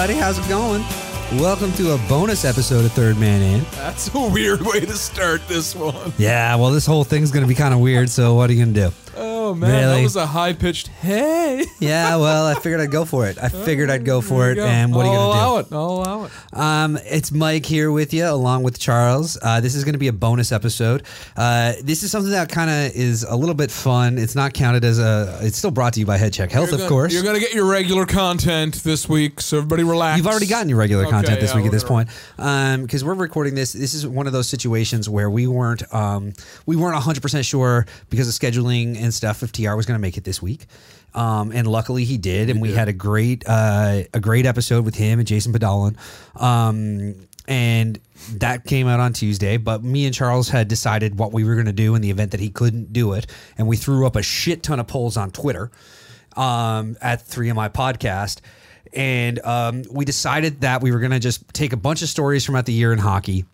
everybody, how's it going? Welcome to a bonus episode of Third Man In. That's a weird way to start this one. Yeah, well, this whole thing's going to be kind of weird, so what are you going to do? Uh, Oh man, Really? that was a high pitched hey. Yeah, well, I figured I'd go for it. I figured I'd go for it, go. and what are you going to do? I'll allow it. I'll allow it. Um, it's Mike here with you, along with Charles. Uh, this is going to be a bonus episode. Uh, this is something that kind of is a little bit fun. It's not counted as a. It's still brought to you by Head Check Health, You're of course. You're gonna get your regular content this week, so everybody relax. You've already gotten your regular Okay, content this yeah, week at this point, because we're recording this. This is one of those situations where we weren't um, we weren't 100 percent sure because of scheduling and stuff if Tr was going to make it this week, um, and luckily he did, and we had a great uh, a great episode with him and Jason Padalin. Um, and that came out on Tuesday, but me and Charles had decided what we were going to do in the event that he couldn't do it, and we threw up a shit ton of polls on Twitter um, at 3MI Podcast. And um, we decided that we were going to just take a bunch of stories from out the year in hockey,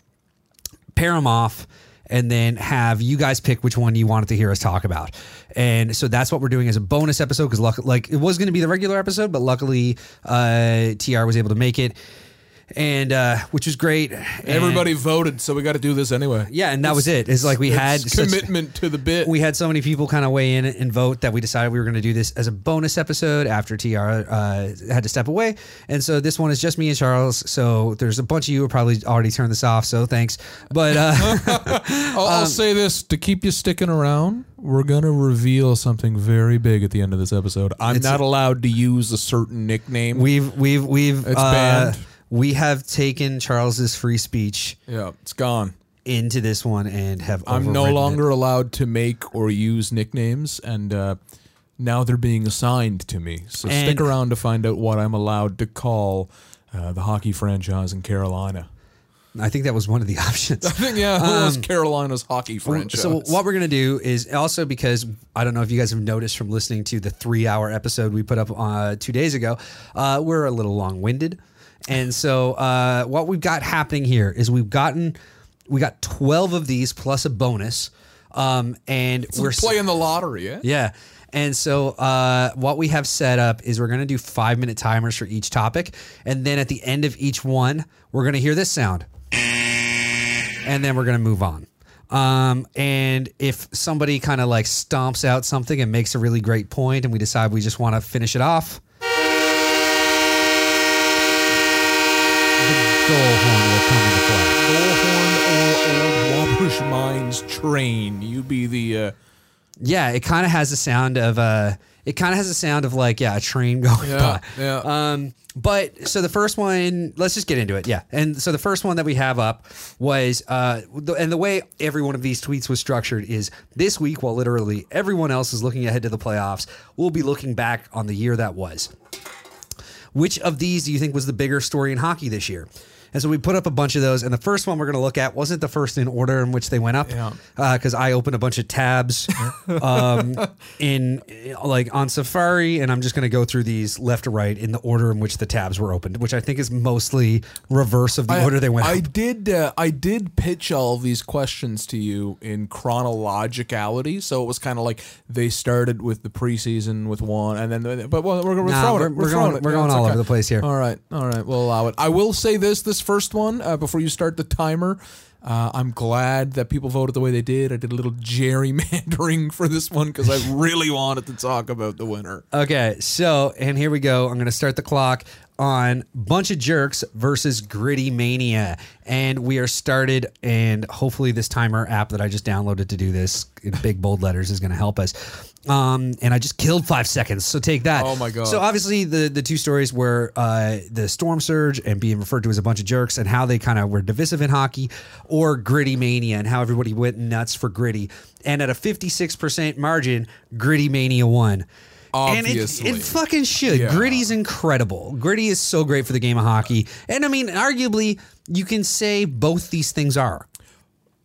pair them off, and then have you guys pick which one you wanted to hear us talk about. And so that's what we're doing as a bonus episode because, luck- like, it was going to be the regular episode, but luckily, uh, TR was able to make it, and uh, which was great. And- Everybody voted, so we got to do this anyway. yeah, and that was it. It's like we had It's such- commitment to the bit. we had so many people kind of weigh in and vote that we decided we were going to do this as a bonus episode after TR uh, had to step away. And so this one is just me and Charles. So there's a bunch of you who probably already turned this off. So thanks. But uh, I'll, um, I'll say this to keep you sticking around. We're gonna reveal something very big at the end of this episode. I'm It's- not allowed to use a certain nickname. we've, we've, we've, It's uh, banned. We have taken Charles's free speech yeah, it's gone. into this one and have I'm no overridden it. longer allowed to make or use nicknames, and uh, now they're being assigned to me. So And- stick around to find out what I'm allowed to call uh, the hockey franchise in Carolina. I think that was one of the options. I think yeah, who was Carolina's hockey franchise? Um, So what we're gonna do is also because I don't know if you guys have noticed from listening to the three-hour episode we put up uh, two days ago, uh, we're a little long-winded, and so uh, what we've got happening here is we've gotten we got twelve of these plus a bonus, um, and we're we're playing the lottery, eh? yeah. And so, uh, what we have set up is we're going to do five minute timers for each topic. And then at the end of each one, we're going to hear this sound. And then we're going to move on. Um, and if somebody kind of like stomps out something and makes a really great point, and we decide we just want to finish it off, the goal horn will come into play. Bullhorn or old Wabash Mines train. You be the. Uh, Yeah, it kind of has the sound of uh it kind of has the sound of like yeah, a train going Yeah, by. yeah. Um but so the first one, let's just get into it. Yeah. And so the first one that we have up was uh the, and the way every one of these tweets was structured is this week while literally everyone else is looking ahead to the playoffs, we'll be looking back on the year that was. Which of these do you think was the bigger story in hockey this year? And so we put up a bunch of those, and the first one we're going to look at wasn't the first in order in which they went up, Yeah. because I opened a bunch of tabs um, in like on Safari, and I'm just going to go through these left to right in the order in which the tabs were opened, which I think is mostly reverse of the order they went I up. did. Uh, I did pitch all of these questions to you in chronologicality, so it was kind of like they started with the preseason with one, and then but well, we're, we're Nah, throwing we're- it. we're throwing going- it. we're Yeah, going all okay. over the place here. All right, all right, we'll allow it. I will say this: this first one uh, before you start the timer. Uh, I'm glad that people voted the way they did. I did a little gerrymandering for this one because I really wanted to talk about the winner. Okay, so and here we go. I'm going to start the clock on bunch of jerks versus gritty mania, and we are started. And hopefully, this timer app that I just downloaded to do this in big bold letters is going to help us. Um, and I just killed five seconds, so take that. Oh my God. So obviously, the the two stories were uh, the storm surge and being referred to as a bunch of jerks, and how they kind of were divisive in hockey, or gritty mania, and how everybody went nuts for gritty. And at a 56% margin, gritty mania won. Obviously. And it, it fucking should. Yeah. Gritty's incredible. Gritty is so great for the game of hockey. And I mean, arguably, you can say both these things are.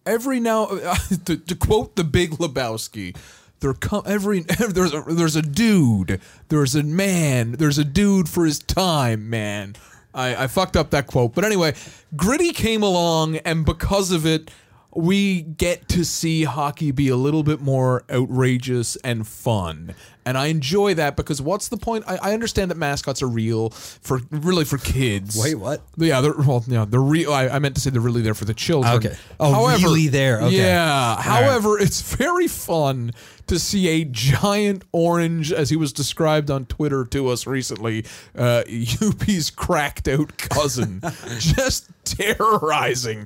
every now to, to quote the big Lebowski, There come every there's a, there's a dude, there's a man, there's a dude for his time, man. I, I fucked up that quote, but anyway, Gritty came along, and because of it, we get to see hockey be a little bit more outrageous and fun. And I enjoy that because what's the point? I, I understand that mascots are real for really for kids. Wait, what? Yeah, they're well, yeah, they're real. I, I meant to say they're really there for the children. Okay. Oh, really there. Okay. Yeah. right. However, it's very fun to see a giant orange, as he was described on Twitter to us recently, uh, Youppi's cracked out cousin, just terrorizing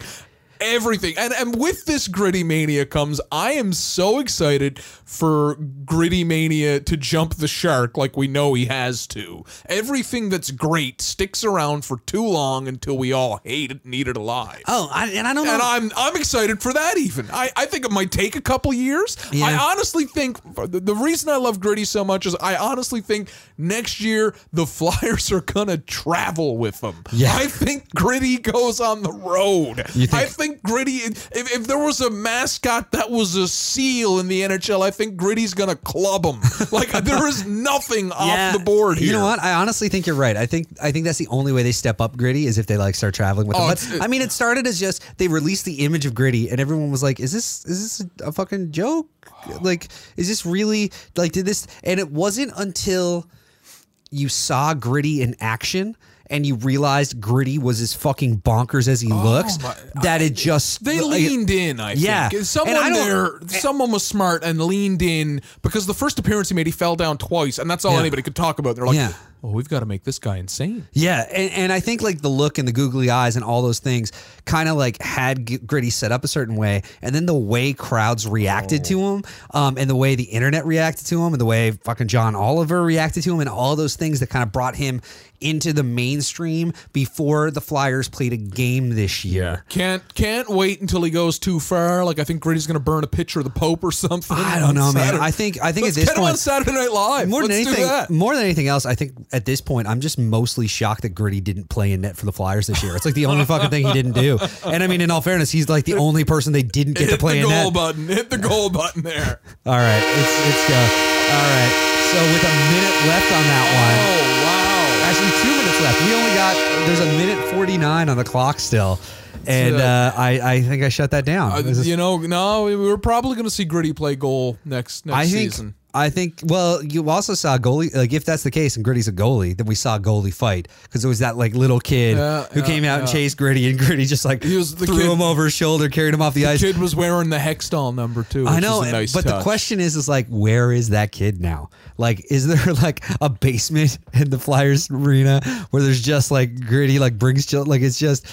everything. And and with this gritty mania comes I am so excited for gritty mania to jump the shark like we know he has to. Everything that's great sticks around for too long until we all hate it and eat it alive. Oh, I, and I don't know. And I'm I'm excited for that. Even I, I think it might take a couple years. Yeah. I honestly think the, the reason I love Gritty so much is I honestly think next year the Flyers are gonna travel with them. Yeah. I think Gritty goes on the road. You think- I think Gritty. If, if there was a mascot that was a seal in the NHL, I think Gritty's gonna club him. like there is nothing off the board here. You know what? I honestly think you're right. I think I think that's the only way they step up Gritty is if they like start traveling with Oh, him. But I mean, it started as just they released the image of Gritty, and everyone was like, "Is this is this a, a fucking joke? Like, is this really like did this?" And it wasn't until you saw Gritty in action. And you realized Gritty was as fucking bonkers as he oh looks. Oh my- that it just They like, leaned in, I Yeah. think. Someone I there, someone was smart and leaned in because the first appearance he made, he fell down twice, and that's all Yeah. anybody could talk about. They're like, Yeah. "Oh, we've got to make this guy insane." Yeah, and, and I think like the look and the googly eyes and all those things kind of like had Gritty set up a certain way, and then the way crowds reacted to him, um, and the way the internet reacted to him, and the way fucking John Oliver reacted to him, and all those things that kind of brought him into the mainstream before the Flyers played a game this year. Can't can't wait until he goes too far. Like I think Gritty's going to burn a picture of the Pope or something. I don't know, on man. I think I think Let's at this get him on point. Saturday Night Live. More than Let's do anything, that. more than anything else, I think at this point, I'm just mostly shocked that Gritty didn't play in net for the Flyers this year. It's like the only fucking thing he didn't do. And I mean, in all fairness, he's like the only person they didn't get to Hit play the in goal net. button. Hit the goal button there. All right, it's it's go. All right. So with a minute left on that Oh wow. actually two minutes left. We only got there's a minute forty nine on the clock still, and uh, I I think I shut that down. Uh, you know, no, we- we're probably going to see Gritty play goal next next I think season. I think well, you also saw goalie. Like if that's the case, and Gritty's a goalie, then we saw goalie fight because it was that like little kid Yeah, who yeah, came out and yeah. chased Gritty, and Gritty just like He was the threw kid- him over his shoulder, carried him off the, ice. Kid was wearing the Hextall number too. I which know, is a nice but the touch. question is, is like, where is that kid now? Like, is there like a basement in the Flyers arena where there's just like gritty, like brings chill? Like, it's just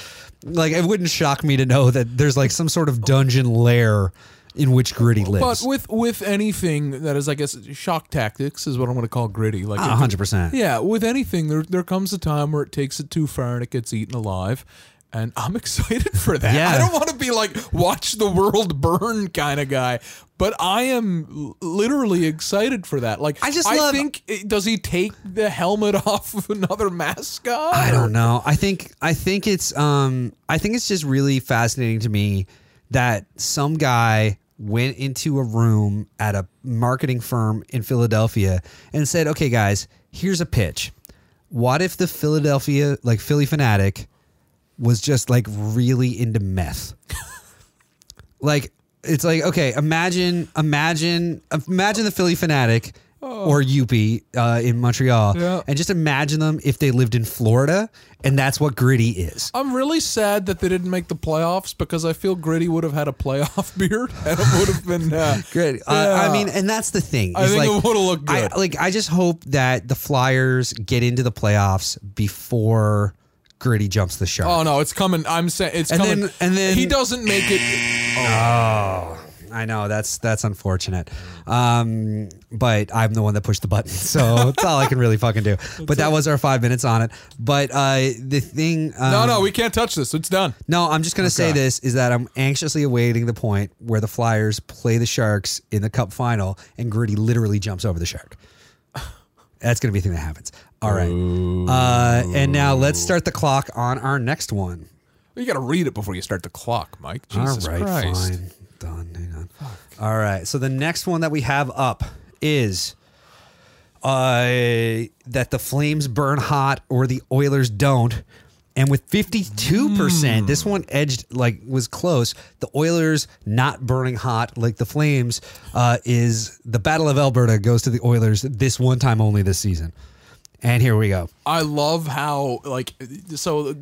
like it wouldn't shock me to know that there's like some sort of dungeon lair in which gritty lives. But with with anything that is, I guess, shock tactics is what I'm going to call gritty. Like A hundred percent. Yeah, with anything, there there comes a time where it takes it too far and it gets eaten alive. And I'm excited for that. Yeah. I don't want to be like watch the world burn kind of guy, but I am l- literally excited for that. Like I just love- think does he take the helmet off of another mascot? I don't know. I think I think it's um I think it's just really fascinating to me that some guy went into a room at a marketing firm in Philadelphia and said, "Okay, guys, here's a pitch. What if the Philadelphia like Phillie Phanatic was just like really into meth?" like it's like okay imagine imagine imagine the Phillie Phanatic or Youppi uh, in Montreal, Yeah. and just imagine them if they lived in Florida, and that's what gritty is. I'm really sad that they didn't make the playoffs because I feel Gritty would have had a playoff beard and it would have been uh, Great. Uh, I mean, and that's the thing. I think like, it would've looked I, good. like, I just hope that the Flyers get into the playoffs before Gritty jumps the shark. Oh no, it's coming. I'm saying it's And coming. then- and then- he doesn't make it. Oh, I know that's that's unfortunate, um, but I'm the one that pushed the button, so that's all I can really fucking do. But that was our five minutes on it. But uh, the thing, um, No, no, we can't touch this. It's done. No, I'm just going to say this is that I'm anxiously awaiting the point where the Flyers play the Sharks in the Cup final and Gritty literally jumps over the Shark. That's going to be the thing that happens. All right. Uh, and now let's start the clock on our next one. You got to read it before you start the clock, Mike. Jesus All right, Christ. fine. Done. Hang on. All right. So the next one that we have up is uh, that the Flames burn hot or the Oilers don't. And with 52%, this one edged like was close. The Oilers not burning hot like the Flames uh, is the Battle of Alberta goes to the Oilers this one time only this season. And here we go. I love how like so.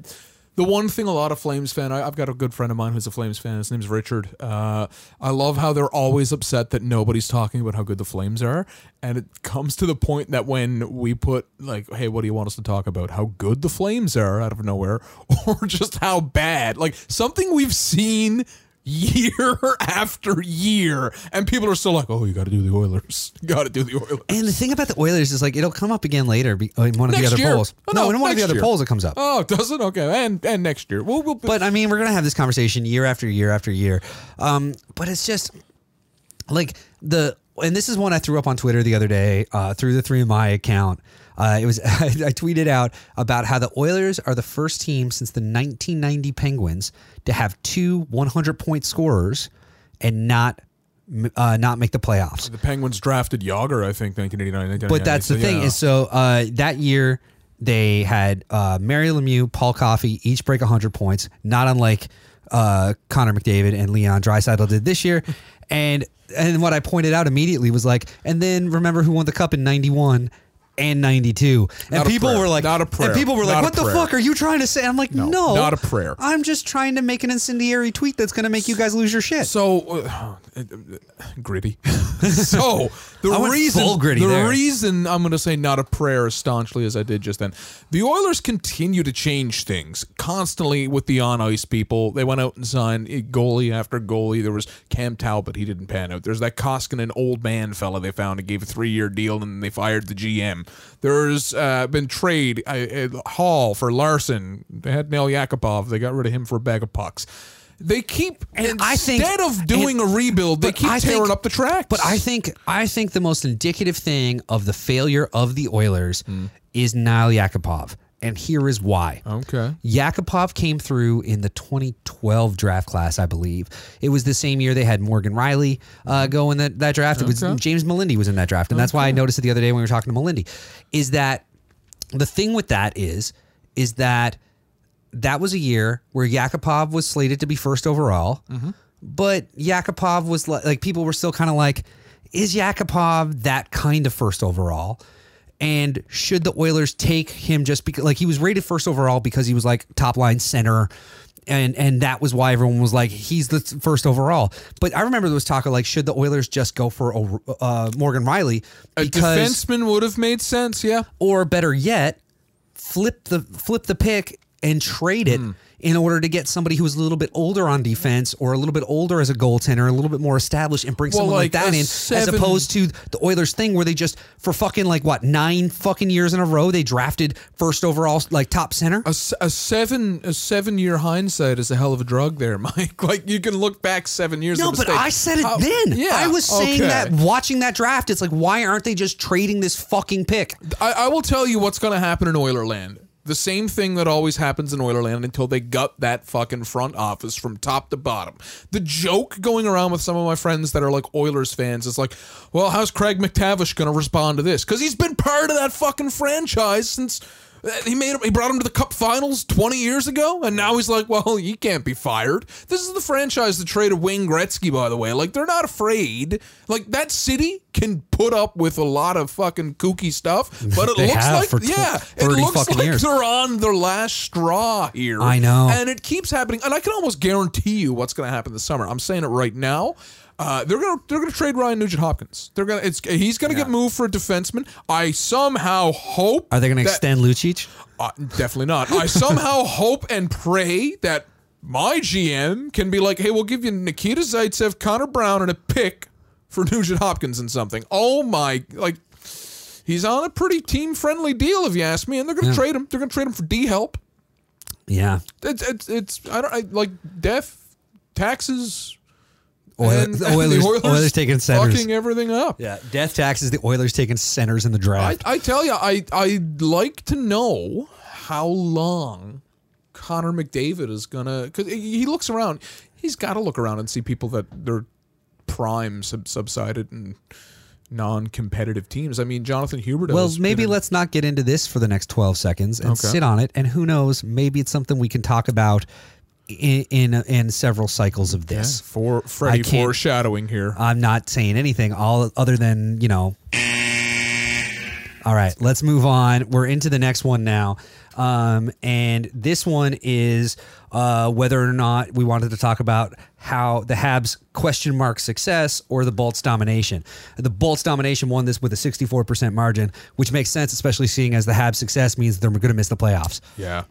The one thing a lot of Flames fan, I, I've got a good friend of mine who's a Flames fan. His name's Richard. Uh, I love how they're always upset that nobody's talking about how good the Flames are, and it comes to the point that when we put like, "Hey, what do you want us to talk about? How good the Flames are?" out of nowhere, or just how bad, like something we've seen year after year, and people are still like, "Oh, you got to do the Oilers. You got to do the Oilers." And the thing about the Oilers is like it'll come up again later in one of the other year. polls. Oh, no, no, in one of the other year. polls it comes up. Oh, does it? Okay, and and next year, we'll, we'll But I mean, we're gonna have this conversation year after year after year. Um, but it's just like the and this is one I threw up on Twitter the other day uh, through the three of my account. Uh, it was I, tweeted out about how the Oilers are the first team since the 1990 Penguins to have two 100 point scorers and not uh, not make the playoffs. The Penguins drafted Jagr, I think, 1989. But that's the thing is so uh, that year they had uh, Mario Lemieux, Paul Coffey each break 100 points, not unlike uh, Connor McDavid and Leon Draisaitl did this year. And and what I pointed out immediately was like, and then remember who won the cup in 91 and 92. And Not people were like, Not a prayer. and people were like, what the prayer. fuck are you trying to say? I'm like, no, not a prayer. I'm just trying to make an incendiary tweet that's going to make you guys lose your shit. So uh, gritty. so the I reason, the there. reason I'm going to say not a prayer as staunchly as I did just then. The Oilers continue to change things constantly with the on ice people. They went out and signed goalie after goalie. There was Cam Talbot, he didn't pan out. There's that Koskinen old man fella they found and gave a three year deal, and they fired the GM. There's uh, been trade uh, uh, Hall for Larsson. They had Nail Yakupov. They got rid of him for a bag of pucks. They keep And I think- instead of doing and- a rebuild, they keep I tearing think- up the tracks. But I think I think the most indicative thing of the failure of the Oilers Hmm. is Nail Yakupov, and here is why. okay. Yakupov came through in the 2012 draft class, I believe. It was the same year they had Morgan Rielly uh, go in that, that draft. It was James Melindy was in that draft, and that's why I noticed it the other day when we were talking to Melindy. Is that the thing with that is is that that was a year where Yakupov was slated to be first overall, but Yakupov was like, like people were still kind of like, is Yakupov that kind of first overall? And should the Oilers take him just because like he was rated first overall because he was like top line center and and that was why everyone was like he's the first overall. But I remember there was talk of like should the Oilers just go for uh, Morgan Rielly A because defenseman would have made sense, yeah. or better yet, flip the flip the pick and trade it Hmm. in order to get somebody who's a little bit older on defense or a little bit older as a goaltender, a little bit more established, and bring Well, someone like, like that in, seven- as opposed to the Oilers thing where they just for fucking like what nine fucking years in a row they drafted first overall like top center. A seven a seven year hindsight is a hell of a drug there, Mike. Like you can look back seven years. No, but. I said it How- then. Yeah, I was saying okay. that watching that draft, it's like, why aren't they just trading this fucking pick? I, I will tell you what's going to happen in Oilerland. The same thing that always happens in Oilerland until they gut that fucking front office from top to bottom. The joke going around with some of my friends that are like Oilers fans is like, well, how's Craig MacTavish going to respond to this? Because he's been part of that fucking franchise since. He made him, he brought him to the Cup Finals 20 years ago, and now he's like, "Well, you can't be fired." This is the franchise that traded Wayne Gretzky, by the way. Like they're not afraid. Like that city can put up with a lot of fucking kooky stuff, but it looks like tw- yeah, it looks fucking like years. they're on their last straw here. I know. and it keeps happening. And I can almost guarantee you what's going to happen this summer. I'm saying it right now. Uh, they're gonna they're gonna trade Ryan Nugent Hopkins. They're gonna it's he's gonna get moved for a defenseman. I somehow hope Are they going to that- extend Lucic? uh, definitely not. I somehow hope and pray that my GM can be like, hey, we'll give you Nikita Zaitsev, Connor Brown, and a pick for Nugent Hopkins and something. Oh my, like he's on a pretty team friendly deal, if you ask me, and they're gonna trade him. They're gonna trade him for D help. Yeah. It's it's it's I don't I, like death, taxes. Oil- and, the and Oilers- the Oilers Oilers taking centers. fucking everything up. Yeah. Death taxes, the Oilers taking centers in the draft. I tell you, I I'd like to know how long Connor McDavid is gonna because he looks around. He's got to look around and see people that they're prime sub- subsided and non-competitive teams. I mean, Jonathan Hubert. Well, maybe in- let's not get into this for the next 12 seconds and Okay. sit on it. And who knows, maybe it's something we can talk about in in, in several cycles of Yeah, this. for Freddie foreshadowing here. I'm not saying anything all other than, you know. All right, let's move on. We're into the next one now. Um, and this one is uh, whether or not we wanted to talk about how the Habs question mark success or the Bolts domination. The Bolts domination won this with a 64% margin, which makes sense, especially seeing as the Habs success means they're going to miss the playoffs. yeah.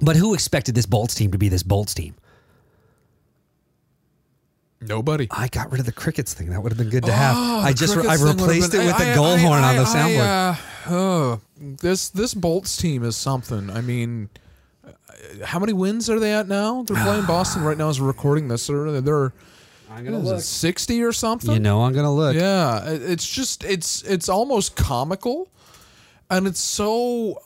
But who expected this Bolts team to be this Bolts team? Nobody. I got rid of the crickets thing. That would have been good to have. Oh, I just I Crickets thing would've replaced been- it with I- the I- goal I- horn on the I- soundboard. Uh, oh, this this Bolts team is something. I mean, uh, how many wins are they at now? They're playing Boston right now as we're recording this. They're, they're I'm is it, sixty or something. You know I'm gonna look. Yeah, it's just it's it's almost comical, and it's so.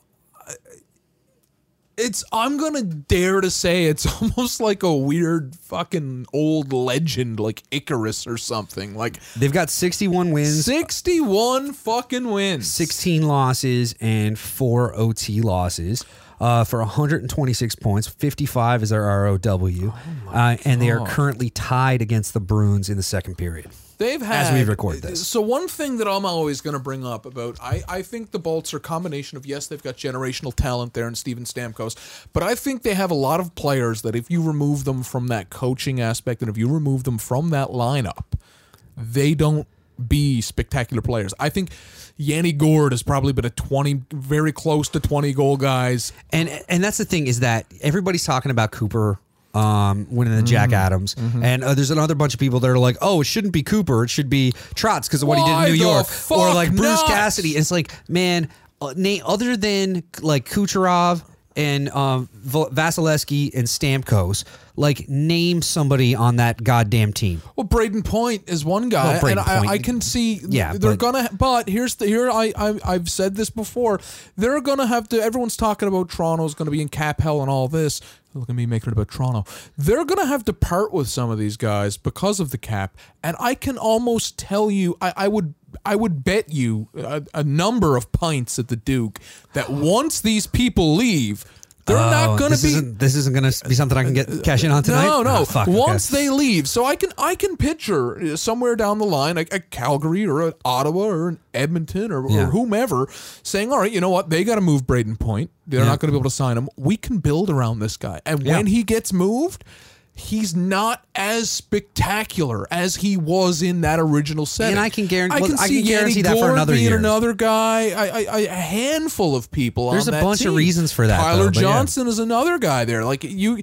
It's I'm gonna dare to say it's almost like a weird fucking old legend like Icarus or something like They've got 61 wins, 61 fucking wins. 16 losses, and four OT losses. Uh, for 126 points, 55 is their ROW, Oh uh, and they are currently tied against the Bruins in the second period. They've had As we record this. So one thing that I'm always going to bring up about I, I think the Bolts are a combination of yes they've got generational talent there in Steven Stamkos, but I think they have a lot of players that if you remove them from that coaching aspect and if you remove them from that lineup, they don't be spectacular players. I think Yanni Gourde has probably been a 20 very close to 20 goal guys. And and that's the thing is that everybody's talking about Cooper um, winning the Jack Mm-hmm. Adams, and uh, there's another bunch of people that are like, "Oh, it shouldn't be Cooper; it should be Trotz because of what he did in New York," or like Bruce? Cassidy. It's like, man, uh, Nate, other than like Kucherov and um, Vasilevskiy and Stamkos, like name somebody on that goddamn team. Well, Brayden Point is one guy, Well, and I, I can see Yeah, they're but- gonna. But here's the here I, I I've said this before. They're gonna have to. Everyone's talking about Toronto's gonna be in cap hell and all this. Look at me making it about Toronto. They're gonna have to part with some of these guys because of the cap, and I can almost tell you, I, I would. I would bet you a, a number of pints at the Duke that once these people leave, they're Oh, not going to be. Isn't, this isn't going to be something I can get cash in on tonight. No, no. Ah, fuck, okay. Once they leave, so I can I can picture uh, somewhere down the line, like a Calgary or an Ottawa or an Edmonton or, Yeah. or whomever, saying, "All right, you know what? They got to move Brayden Point. They're Yeah. not going to be able to sign him. We can build around this guy, and Yeah. when he gets moved." He's not as spectacular as he was in that original setting. And I can guarantee- I well, can I see can guarantee Yanni that for another being year. another guy. I, I, I, a handful of people. There's a bunch of reasons for that, Tyler though, but yeah. Johnson is another guy there. Like you,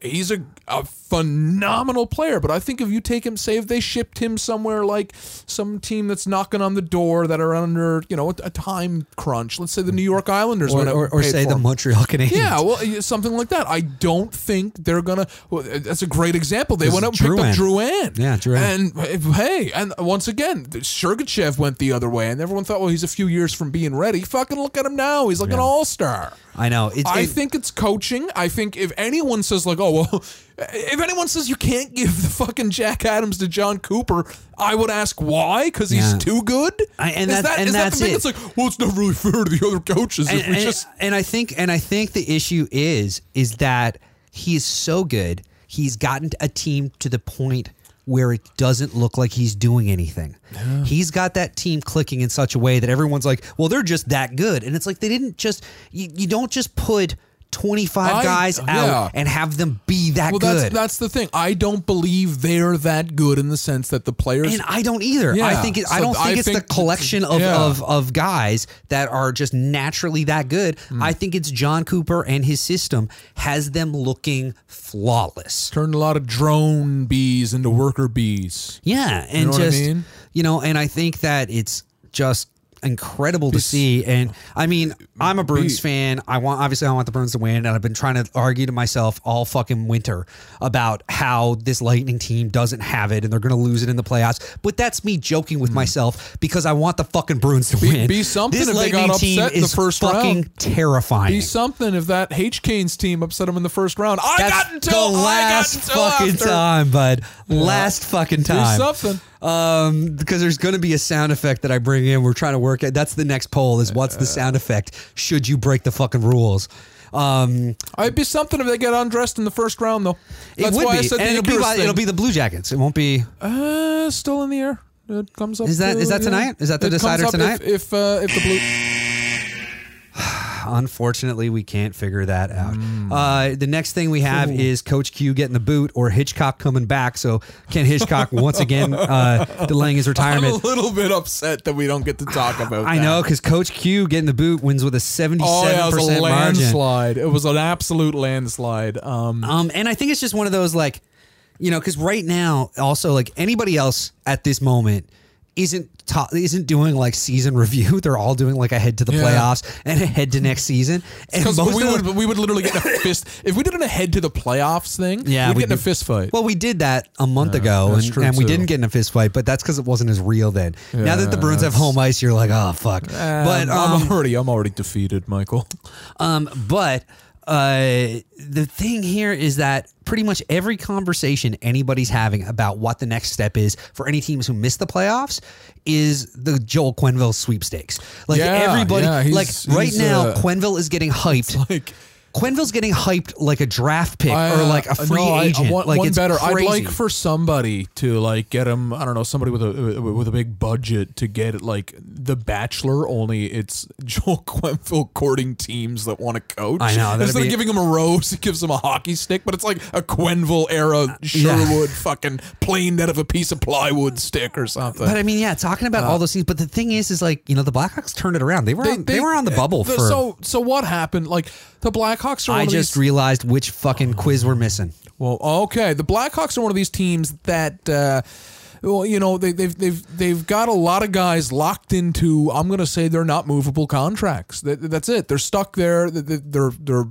he's a, a phenomenal player. But I think if you take him, say if they shipped him somewhere like some team that's knocking on the door that are under, you know, a, a time crunch. Let's say the New York Islanders, or, or, or say the him. Montreal Canadiens. Yeah, well, something like that. I don't think they're gonna. Well, that's a great example. They went out and picked up Drouin. Drouin. Yeah, Drouin. And hey, and once again, Sergachev went the other way, and everyone thought, well, he's a few years from being ready. Fucking look at him now. He's like an all star. I know. It's, I it- think it's coaching. I think if anyone says like, oh well, if anyone says you can't give the fucking Jack Adams to Jon Cooper, I would ask why because he's Yeah. too good. I- and is that- that, and is that that's the thing? it. It's like, well, it's not really fair to the other coaches and, and- just and I think and I think the issue is is that he is so good. He's gotten a team to the point where it doesn't look like he's doing anything. He's got that team clicking in such a way that everyone's like, "Well, they're just that good." And it's like they didn't just you, you don't just put 25 I- guys out yeah. and have them be that Well, good. that's that's the thing. I don't believe they're that good in the sense that the players. And I don't either. I think it, I don't think I it's think- the collection of, yeah. of of guys that are just naturally that good. Hmm. I think it's Jon Cooper and his system has them looking flawless. turned a lot of drone bees into worker bees. Yeah, and know what I just mean? you know, and I think that it's just incredible to see. And I mean, I'm a Bruins be- fan. I want obviously I want the Bruins to win, and I've been trying to argue to myself all fucking winter about how this Lightning team doesn't have it and they're going to lose it in the playoffs. But that's me joking with myself because I want the fucking Bruins to. Be- win. be something This if they Lightning got team upset in the first fucking round. terrifying. Be something if that H Canes team upset him in the first round. I That's got until the I got last until fucking after. time, bud. Last fucking time. something. Um, because there's going to be a sound effect that I bring in. We're trying to work it. That's the next poll. Is what's the sound effect? Should you break the fucking rules? Um, I'd be something if they get undressed in the first round, though. it would why be. I said and the it'll, be, Icarus by- thing. it'll be the Blue Jackets. It won't be. uh, still in the air. It comes up. Is that- to- is that tonight? Is that the decider tonight? If if, uh, if the blue. Unfortunately, we can't figure that out. Hmm. Uh, the next thing we have is Coach Q getting the boot or Hitchcock coming back. So Ken Hitchcock once again uh, delaying his I'm a little bit upset that we don't get to talk about. I that. know because Coach Q getting the boot wins with a seventy-seven Oh yeah, it was percent margin. landslide. It was an absolute landslide. Um, Um, and I think it's just one of those like, you know, because right now, also like anybody else at this moment isn't ta- isn't doing like season review. They're all doing like ahead to the Yeah. playoffs and ahead to next season. And because most we of would the- we would literally get in a fist if we did an ahead to the playoffs thing. Yeah, we'd we get in a fist fight. well, we did that a month ago, that's and, true, and we too. didn't get in a fist fight, but that's because it wasn't as real then. now that the Bruins have home ice, you're like, oh fuck. but Um, um, I'm already I'm already defeated, Michael. Um, but uh, the thing here is that pretty much every conversation anybody's having about what the next step is for any teams who miss the playoffs is the Joel Quenneville sweepstakes. Like Yeah, everybody, yeah, like right now, uh, Quenneville is getting hyped. like- Quenneville's getting hyped like a draft pick I, or uh, like a uh, free no, I- agent. one, like one it's better. Crazy. I'd like for somebody to like get him. I don't know, somebody with a with a big budget to get like The Bachelor. Only it's Joel Quenneville courting teams that want to coach. I know, Instead be- of giving him a rose, he gives him a hockey stick. But it's like a Quenneville era uh, Sherwood fucking planed out of a piece of plywood stick or something. But I mean, yeah, talking about all uh, those things. But the thing is, is like you know, the Blackhawks turned it around. They were on, they, were on the eh, bubble the- for. So so what happened? Like the Blackhawks are. I just these, realized which fucking quiz we're missing. Well, okay. The Blackhawks are one of these teams that, uh, well, you know, they, they've they've they've got a lot of guys locked into. I'm going to say they're not movable contracts. That, that's it. They're stuck there. They're they're, they're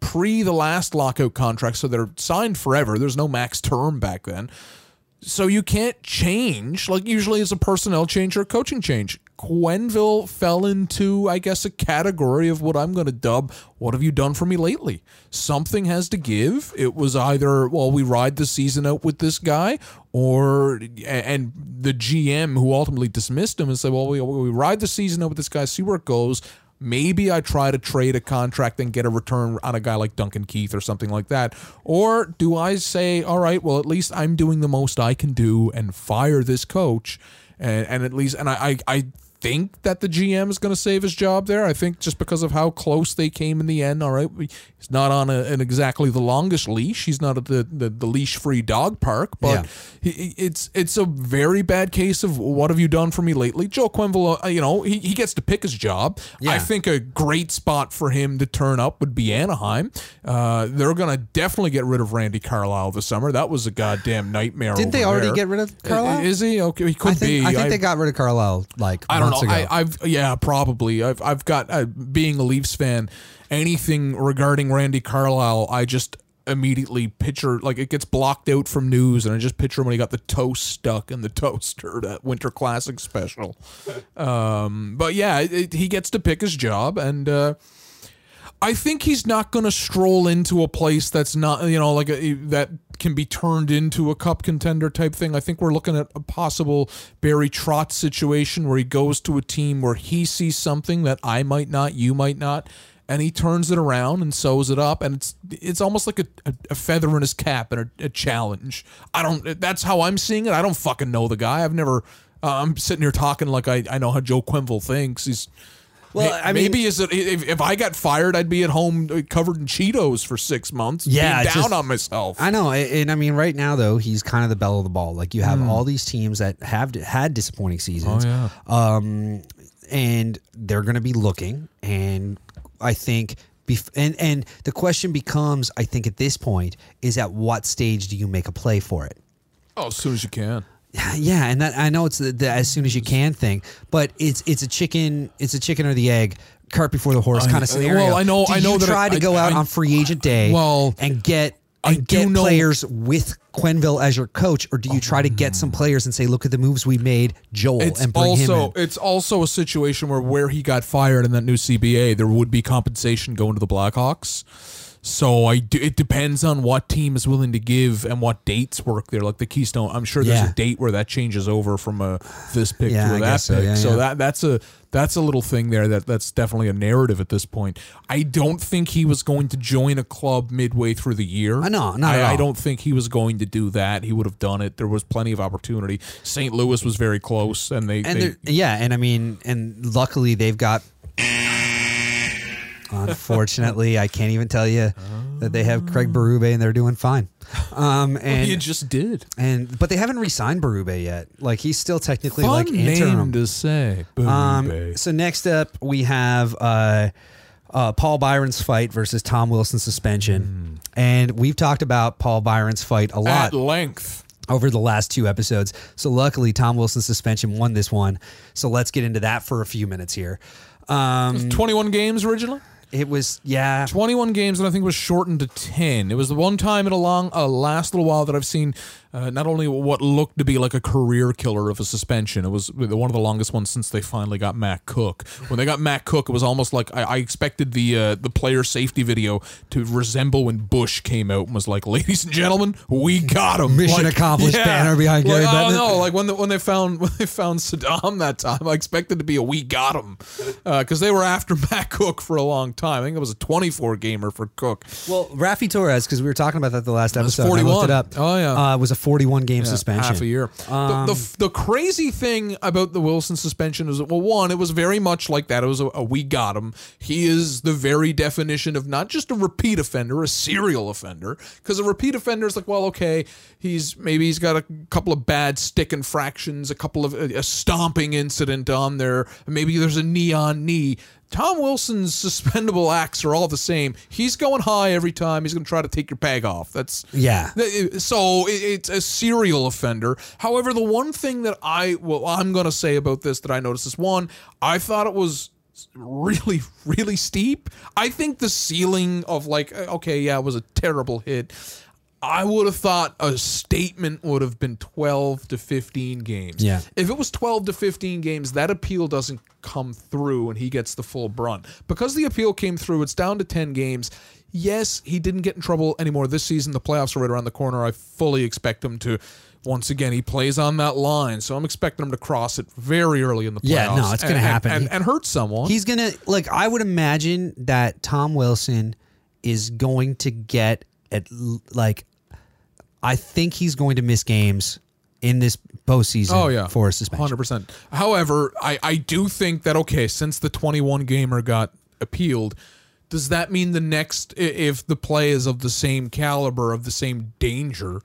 pre the last lockout contract, so they're signed forever. There's no max term back then. So you can't change. Like usually it's a personnel change or a coaching change. Quenneville fell into, I guess, a category of what I'm going to dub, what have you done for me lately? Something has to give. It was either, well, we ride the season out with this guy, or, and the GM who ultimately dismissed him and said, well, we, we ride the season out with this guy, see where it goes. Maybe I try to trade a contract and get a return on a guy like Duncan Keith or something like that. Or do I say, all right, well, at least I'm doing the most I can do and fire this coach? And, and at least, and I, I, I think that the GM is going to save his job there. I think just because of how close they came in the end. All right, he's not on a, an exactly the longest leash. He's not at the, the, the leash free dog park, but Yeah. he, it's it's a very bad case of what have you done for me lately? Joe Quenneville, uh, you know, he, he gets to pick his job. Yeah. I think a great spot for him to turn up would be Anaheim. Uh, they're going to definitely get rid of Randy Carlyle this summer. That was a goddamn nightmare. Didn't they already there. get rid of Carlyle? I- Is he okay? He could I think, be. I think they got rid of Carlyle like I don't months know. ago. I, I've yeah, probably. I've I've got uh, being a Leafs fan. Anything regarding Randy Carlyle, I just immediately picture like it gets blocked out from news, and I just picture him when he got the toast stuck in the toaster that Winter Classic special. Um, but yeah, it, it- he gets to pick his job, and uh, I think he's not going to stroll into a place that's not, you know, like a, that can be turned into a cup contender type thing. I think we're looking at a possible Barry Trotz situation where he goes to a team where he sees something that I might not, you might not, and he turns it around and sews it up, and it's it's almost like a, a, a feather in his cap and a, a challenge. I don't. That's how I'm seeing it. I don't fucking know the guy. I've never. Uh, I'm sitting here talking like I, I know how Joe Quenneville thinks. He's Well, I mean- maybe is it if, if I got fired, I'd be at home uh, covered in Cheetos for six months. Yeah, being down just- on myself. I know, and I mean, right now though, he's kind of the bell of the ball. Like you have Hmm. all these teams that have had disappointing seasons, Oh, yeah. um, and they're going to be looking. And I think, bef- and and the question becomes, I think at this point, is at what stage do you make a play for it? oh, as soon as you can. Yeah, and that I know it's the, the as soon as you can thing, but it's it's a chicken it's a chicken or the egg cart before the horse I- kind of scenario. well, I know- Do I know you that try I- to go I- out I- on free agent day, Well, and get and do get know- players with Quenneville as your coach, or do you try to get some oh. players and say, look at the moves we made, Joel, It's and bring also him in? it's also a situation where where he got fired in that new CBA, there would be compensation going to the Blackhawks. So I do, it depends on what team is willing to give and what dates work there. Like the Keystone, I'm sure there's Yeah. a date where that changes over from a this pick Yeah, to a that so. pick. Yeah, so that that's a that's a little thing there that that's definitely a narrative at this point. I don't think he was going to join a club midway through the year. Uh, I know, not I, I don't think he was going to do that. He would have done it. There was plenty of opportunity. St. Louis was very close, and they, and they yeah, and I mean, and luckily they've got. Unfortunately, I can't even tell you that they have Craig Berube and they're doing fine. Um, and you just did. and but they haven't re-signed Berube yet. Like he's still technically Fun like name to say. Um, Berube. so next up we have uh, uh, Paul Byron's fight versus Tom Wilson's suspension, and we've talked about Paul Byron's fight a lot At length. over the last two episodes. So luckily, Tom Wilson's suspension won this one. So let's get into that for a few minutes here. Um, 21 games originally? It was yeah. 21 games and I think was shortened to 10. It was the one time in a long, a last little while that I've seen uh, not only what looked to be like a career killer of a suspension, it was one of the longest ones since they finally got Matt Cooke. When they got Matt Cooke, it was almost like I, I expected the uh, the player safety video to resemble when Bush came out and was like, "Ladies and gentlemen, we got him." Mission Like, accomplished banner behind like, Gary Oh Bettman. no! Like when the, when they found when they found Saddam that time, I expected to be a "we got him" because they were after Matt Cooke for a long time. I think it was a 24 gamer for Cooke. Well, Raffi Torres, because we were talking about that the last episode. and I looked 41. it up. Oh, yeah. uh, was a 41 game Yeah, suspension. half a year. the, the, um, the crazy thing about the Wilson suspension is, that, well, one, it was very much like that. It was a, a we got him. He is the very definition of not just a repeat offender, a serial offender. Because a repeat offender is like, well, okay, he's maybe he's got a couple of bad stick infractions, a couple of a, a stomping incident on there. Maybe there's a knee on knee. Tom Wilson's suspendable acts are all the same. He's going high every time. He's going to try to take your bag off. That's Yeah. So it's a serial offender. However, the one thing that I well I'm going to say about this that I noticed is one, I thought it was really really steep. I think the ceiling of like uh, okay, yeah, it was a terrible hit. I would have thought a statement would have been 12 to 15 games. Yeah. If it was 12 to 15 games, that appeal doesn't come through and he gets the full brunt. Because the appeal came through, it's down to 10 games. Yes, he didn't get in trouble anymore this season. The playoffs are right around the corner. I fully expect him to. Once again, he plays on that line, so I'm expecting him to cross it very early in the playoffs. Yeah, no, it's gonna happen. and, He- and hurt someone. He's gonna like. I would imagine that Tom Wilson is going to get at like. I think he's going to miss games in this postseason. Oh yeah, for a suspension. hundred percent. However, I I do think that okay, since the twenty one gamer got appealed, does that mean the next if the play is of the same caliber of the same danger,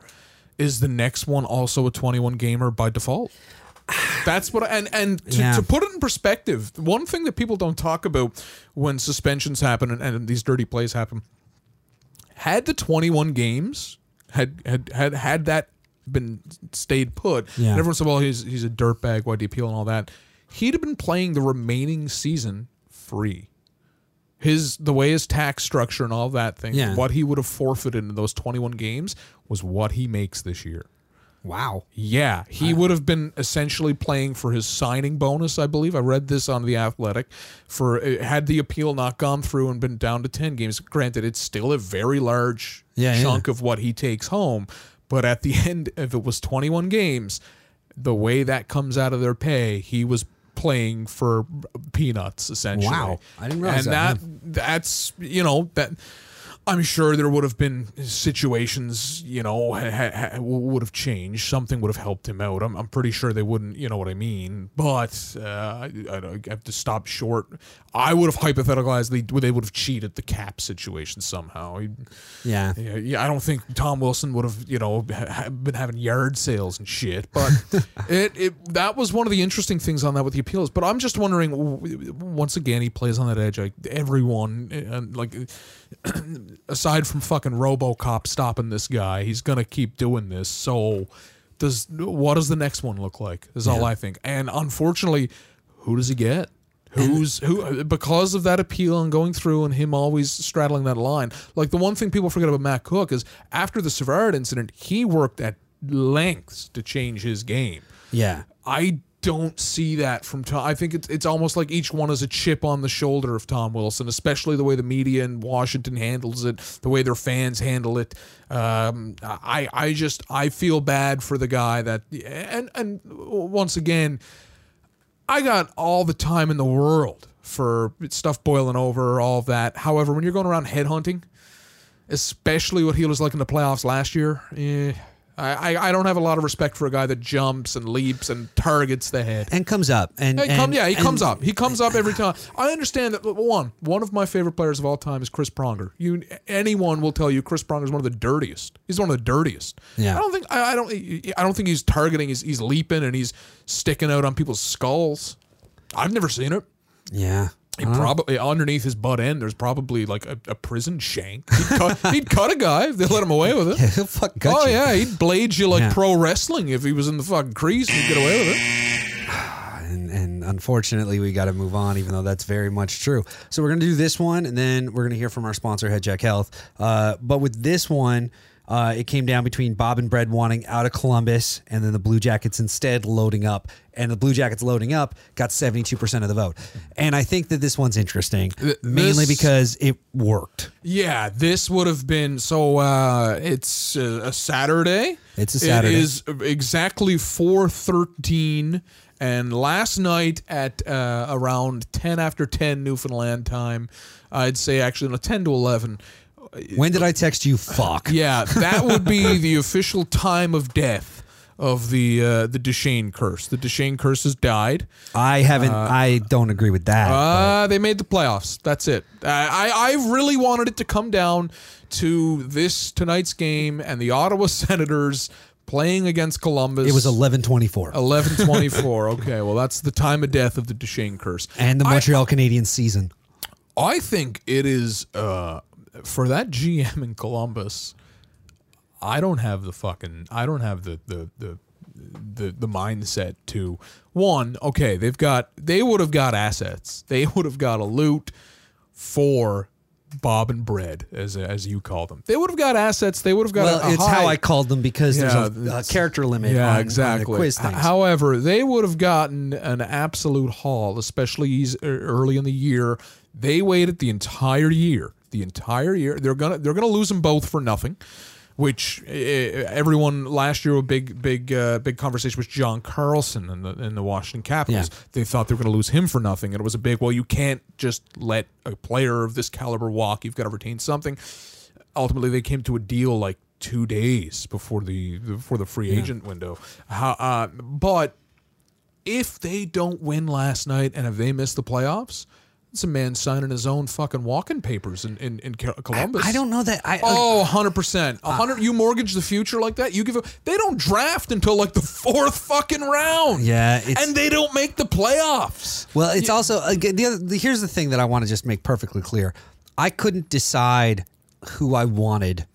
is the next one also a twenty one gamer by default? That's what, I, and and to, Yeah. to put it in perspective, one thing that people don't talk about when suspensions happen and, and these dirty plays happen, had the 21 games had had had had that been stayed put Yeah. and everyone said well he's he's a dirtbag why do you appeal and all that he'd have been playing the remaining season free his the way his tax structure and all that thing Yeah. what he would have forfeited in those 21 games was what he makes this year Wow. yeah, he would have been essentially playing for his signing bonus, I believe. I read this on the Athletic. For uh, had the appeal not gone through and been down to ten games. Granted, it's still a very large Yeah, yeah. chunk of what he takes home, but at the end, if it was twenty-one games, the way that comes out of their pay, he was playing for peanuts essentially. Wow. I didn't realize and that, that that's you know that I'm sure there would have been situations, you know, ha, ha, would have changed. Something would have helped him out. I'm, I'm pretty sure they wouldn't, you know what I mean. But uh, I, I have to stop short. I would have hypotheticalized they, they would have cheated the cap situation somehow. Yeah. yeah, yeah, I don't think Tom Wilson would have, you know, ha- ha- been having yard sales and shit. But it, it that was one of the interesting things on that with the appeals. But I'm just wondering. Once again, he plays on that edge. Like everyone, and like aside from fucking RoboCop stopping this guy, he's gonna keep doing this. So. does what does the next one look like? Is all I think. And unfortunately, who does he get? Who's who because of that appeal and going through and him always straddling that line. Like the one thing people forget about Matt Cooke is after the Savard incident, he worked at lengths to change his game. Yeah. I don't see that from Tom. I think it's it's almost like each one is a chip on the shoulder of Tom Wilson, especially the way the media in Washington handles it, the way their fans handle it. Um, I I just I feel bad for the guy that and and once again, I got all the time in the world for stuff boiling over, all of that. However, when you're going around headhunting, especially what he was like in the playoffs last year, eh, I, I don't have a lot of respect for a guy that jumps and leaps and targets the head. And comes up. And, He come, and- yeah, he and- comes up. He comes up every time. I understand that. One, one of my favorite players of all time is Chris Pronger. You, anyone will tell you Chris Pronger is one of the dirtiest. He's one of the dirtiest. Yeah. I don't think. I, I don't. I don't think he's targeting. He's, he's leaping and he's sticking out on people's skulls. I've never seen it. Yeah. He probably underneath his butt end. There's probably like a, a prison shank. He'd cut, he'd cut a guy if they let him away with it. He'll fuck gut Oh you. yeah, he'd blade you like Yeah. pro wrestling if he was in the fucking crease. He'd get away with it. and, and unfortunately we got to move on even though that's very much true so we're going to do this one and then we're going to hear from our sponsor Head Check Health uh, but with this one uh, it came down between bob and bread wanting out of columbus and then the blue jackets instead loading up and the blue jackets loading up got 72% of the vote and i think that this one's interesting mainly this- because it worked Yeah, this would have been so. Uh, it's a, a Saturday. It's a Saturday. It is exactly four thirteen. And last night at uh, around ten after ten Newfoundland time, I'd say actually no ten to eleven. When did i text you fuck Yeah, that would be the official time of death of the uh, the Duchene curse. The Duchene curse has died. i haven't i don't agree with that Uh, they made the playoffs. That's it. I, I I really wanted it to come down to this tonight's game and the Ottawa Senators playing against Columbus. it was 1124 11-24. okay, well that's the time of death of the Duchene curse. and the I- montreal canadiens season I think it is uh, for that GM in Columbus. I don't have the fucking. I don't have the the the the, the mindset to one. Okay, they've got. They would have got assets. They would have got a loot for Bob and Bread, as as you call them. They would have got assets. They would have got. Well, a, a it's how I called them because Yeah, there's a, a character limit yeah, on, on exactly. the quiz things. However, they would have gotten an absolute haul, especially early in the year. They waited the entire year. The entire year. They're gonna they're gonna lose them both for nothing. Which eh, everyone last year a big big uh, big conversation was John Carlson in the in the Washington Capitals. Yeah. They thought they were going to lose him for nothing, and it was a big. Well, you can't just let a player of this caliber walk. You've got to retain something ultimately they came to a deal like two days before the before the free agent window. How, uh, but if they don't win last night and if they miss the playoffs, it's a man signing his own fucking walking papers in in, in Columbus. I don't know that. I uh, Oh, 100 percent, uh. hundred. You mortgage the future like that. You give a. They don't draft until like the fourth fucking round. Yeah, and they don't make the playoffs. well, it's also again, the other. The, here's the thing that I want to just make perfectly clear. I couldn't decide who I wanted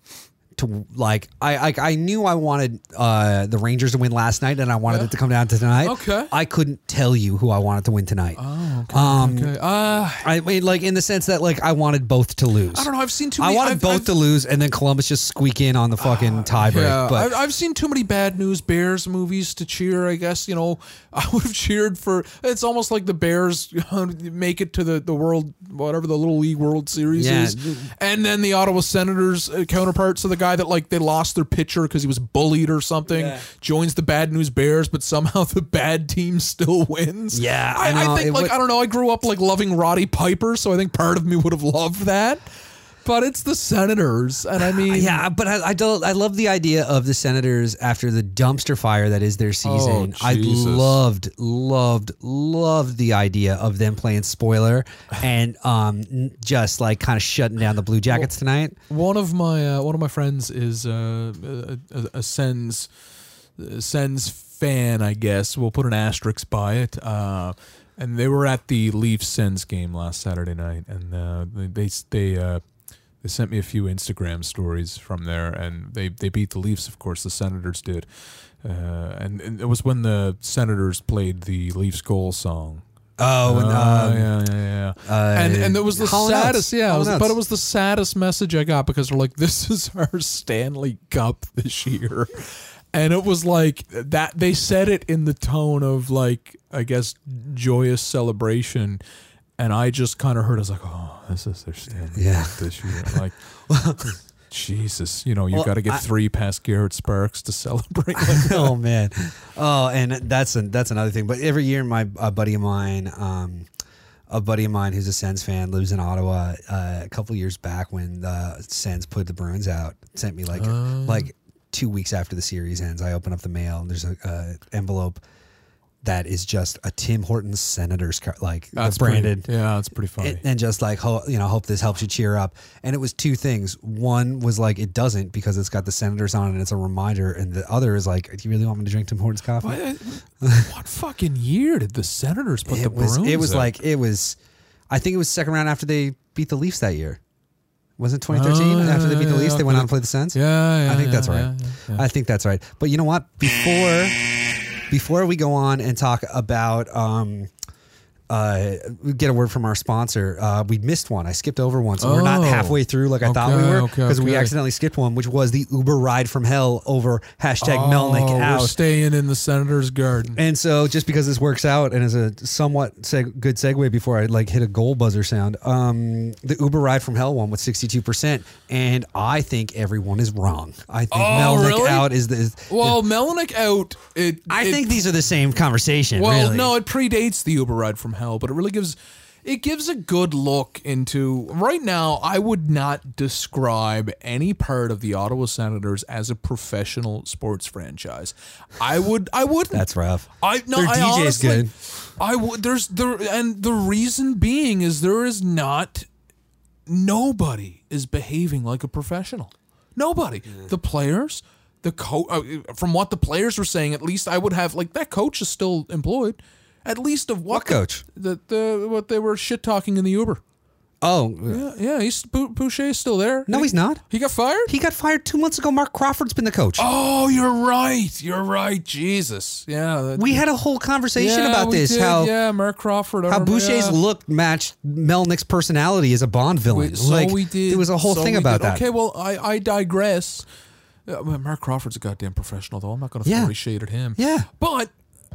to like. I I, I knew I wanted uh, the Rangers to win last night, and I wanted it to come down to tonight. Okay. I couldn't tell you who I wanted to win tonight. Oh, okay. Um, okay. Uh, I mean, like in the sense that like I wanted both to lose. I don't know. I've seen too I many. wanted I've- both I've- to lose, and then Columbus just squeak in on the fucking tiebreak. Yeah, but I, I've seen too many bad news Bears movies to cheer. I guess you know I would have cheered for. It's almost like the Bears make it to the the world whatever the little league World Series Yeah. is, and then the Ottawa Senators uh, counterparts of the guy that like they lost their pitcher because he was bullied or something Yeah. joins the bad news Bears, but somehow the bad team still wins. Yeah, I, I. I think like I don't know. I grew up like loving Roddy Piper, so I think part of me would have loved that. But it's the Senators, and I mean, Yeah, but I, I don't. I love the idea of the Senators after the dumpster fire that is their season. I Oh, Jesus. loved, loved, loved the idea of them playing spoiler and um just like kind of shutting down the Blue Jackets tonight. One of my uh, one of my friends is uh, a, a, a Sens a Sens fan, I guess. We'll put an asterisk by it. Uh, and they were at the Leafs Sens game last Saturday night, and uh, they they they, uh, they sent me a few Instagram stories from there, and they they beat the Leafs. Of course, the Senators did, uh, and, and it was when the Senators played the Leafs goal song. Oh, and, Oh, um, yeah, yeah, yeah. uh, and and it was the Hall and Oates. saddest, yeah. It was, but it was the saddest message I got because they're like, "This is our Stanley Cup this year," and it was like that. They said it in the tone of like, I guess, joyous celebration, and I just kind of heard. I was like, "Oh, this is their standard Yeah. This year." Like, Jesus, you know, you Well, got to get I- three past Garrett Sparks to celebrate. Like oh man, oh, and that's that's another thing. But every year, my a buddy of mine, um, a buddy of mine who's a Sens fan, lives in Ottawa. Uh, a couple years back, when the Sens put the Bruins out, sent me like Oh. like two weeks after the series ends. I open up the mail, and there's a, a envelope that is just a Tim Hortons Senators card, like that's the branded. Pretty, yeah, that's pretty funny. And, just like ho- you know, hope this helps you cheer up. And it was two things. One was like it doesn't because it's got the Senators on it and it's a reminder. And the other is like, do you really want me to drink Tim Hortons coffee? what, what fucking year did the Senators put the it was. Bruins? It was like it was. I think it was second round after they beat the Leafs that year. Was it 2013 Oh, yeah, after they beat the yeah, Leafs? yeah, They went on to play the Sens. Yeah, yeah I think that's right. I think that's right. But you know what? Before before we go on and talk about um uh get a word from our sponsor. Uh we missed one. I skipped over one. So we're not Oh. halfway through like I thought we Okay, were okay, because we accidentally skipped one, which was the Uber ride from hell over hashtag Melnyk oh, out. We're staying in the Senators' garden. And so, just because this works out and is a somewhat seg- good segue before I like hit a goal buzzer sound, um, the Uber ride from hell one with sixty two percent, and I think everyone is wrong. I think Oh, Melnyk really? out is the. Is, Well, Melnyk out. It. I it- think these are the same conversation. Well, really. no, it predates the Uber ride from hell, but it really gives. It gives a good look into right now. I would not describe any part of the Ottawa Senators as a professional sports franchise. I would. I wouldn't. that's rough. I no, Their I DJ's honestly, good. I would. There's there, and the reason being is there is not. Nobody is behaving like a professional. Nobody. The players, the coach. Uh, from what the players were saying, at least I would have like that coach is still employed. At least of what, What coach? The, the what they were shit talking in the Uber. Oh Yeah, yeah. He's Bou- Boucher is still there. no, he's not. He got fired. He got fired two months ago. Marc Crawford's been the coach. oh, you're right. You're right. Jesus. Yeah. that- we had a whole conversation yeah, about this. did. How yeah, Marc Crawford. How Boucher's yeah. look matched Melnyk's personality as a Bond villain. We- so like we did. there was a whole so thing about did. that. Okay, well, I, I digress. Uh, Marc Crawford's a goddamn professional, though. I'm not going to Yeah. throw shade at him. Yeah. but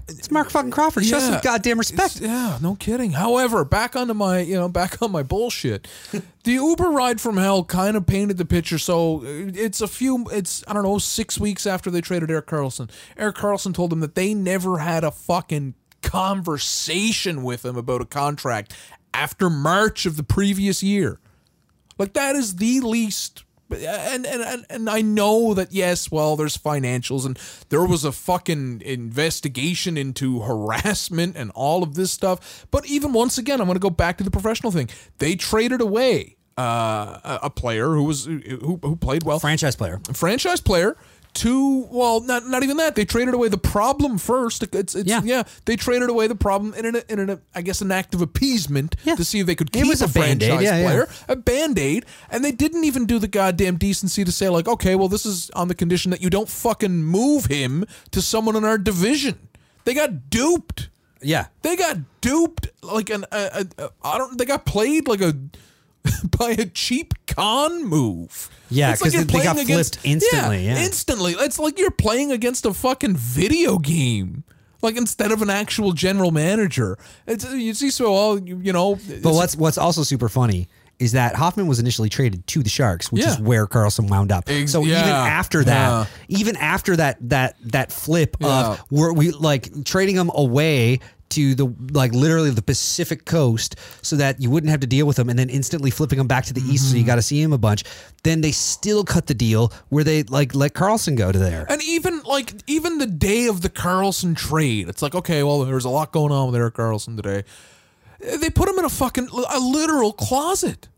It's Marc fucking Crawford. Show some goddamn respect. It's- yeah, no kidding. However, back onto my, you know, back on my bullshit. the Uber ride from hell kind of painted the picture. So uh, it's a few, it's I don't know, six weeks after they traded Erik Karlsson. Erik Karlsson told them that they never had a fucking conversation with him about a contract after March of the previous year. Like that is the least. And, and and and I know that yes, well, there's financials, and there was a fucking investigation into harassment and all of this stuff. But even once again, I'm going to go back to the professional thing. They traded away uh, a a player who was who, who played well, Franchise player. franchise player to well not not even that they traded away the problem first it's, it's Yeah. yeah. they traded away the problem in an, in an I guess an act of appeasement Yeah. to see if they could It keep was a, a Band-Aid, franchise yeah, yeah. player a band-aid and they didn't even do the goddamn decency to say like okay well this is on the condition that you don't fucking move him to someone in our division they got duped Yeah. they got duped like an a, a, a, I don't they got played like a by a cheap con move. Yeah, It's like they got playing flipped instantly, yeah. instantly. It's like you're playing against a fucking video game. Like instead of an actual general manager, it's you see. So all you, you know. But what's what's also super funny is that Hoffman was initially traded to the Sharks, which is where Karlsson wound up. Ex- so even after that, yeah. even after that that that flip Yeah. of were we like trading him away to the like literally the Pacific coast so that you wouldn't have to deal with them and then instantly flipping them back to the east Mm-hmm. so you got to see him a bunch then they still cut the deal where they like let Karlsson go to there And even like even the day of the Karlsson trade, it's like okay, well, there's a lot going on with Erik Karlsson today. They put him in a fucking a literal closet.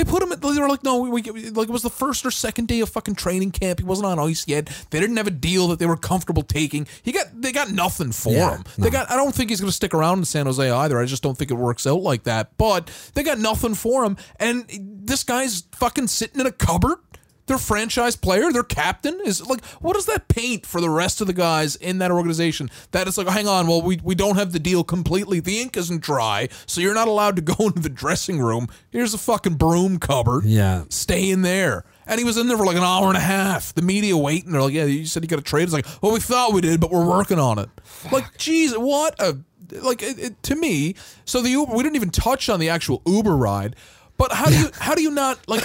They put him. In, they were like, no, we, we like it was the first or second day of fucking training camp. He wasn't on ice yet. They didn't have a deal that they were comfortable taking. He got they got nothing for Yeah, him. They got. I don't think he's going to stick around in San Jose either. I just don't think it works out like that. But they got nothing for him, and this guy's fucking sitting in a cupboard. Their franchise player, their captain is like, what does that paint for the rest of the guys in that organization? That it's like, hang on, well, we, we don't have the deal completely. The ink isn't dry, so you're not allowed to go into the dressing room. Here's a fucking broom cupboard. Yeah. Stay in there. And he was in there for like an hour and a half. The media waiting. They're like, yeah, you said you got a trade. It's like, well, we thought we did, but we're working on it. Like, geez, what a like it, it, to me. So the Uber, we didn't even touch on the actual Uber ride. But how do you how do you not like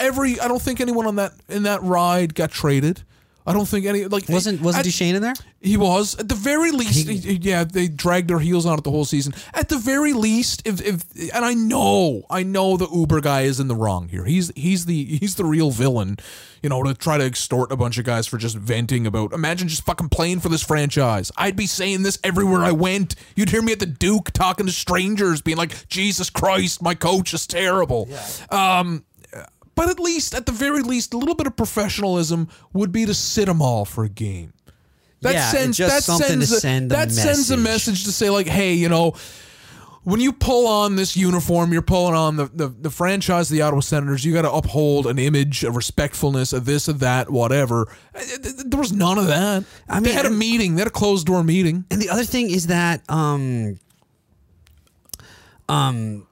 every? I don't think anyone on that in that ride got traded. I don't think any like Wasn't wasn't at- Duchene in there? he was at the very least. he- he- yeah, they dragged their heels on it the whole season. At the very least, if, if and I know, I know the Uber guy is in the wrong here. He's he's the he's the real villain. You know, to try to extort a bunch of guys for just venting about. Imagine just fucking playing for this franchise. I'd be saying this everywhere I went. You'd hear me at the Duke talking to strangers, being like, "Jesus Christ, my coach is terrible." Um, but at least, at the very least, a little bit of professionalism would be to sit them all for a game. That Yeah, sends that sends to a, send a that sends a message. message to say like, hey, you know, when you pull on this uniform, you're pulling on the the, the franchise, of the Ottawa Senators. You got to uphold an image, of respectfulness, of this, of that, whatever. Th- th- There was none of that. I they mean, had a meeting. They had a closed door meeting. And the other thing is that um um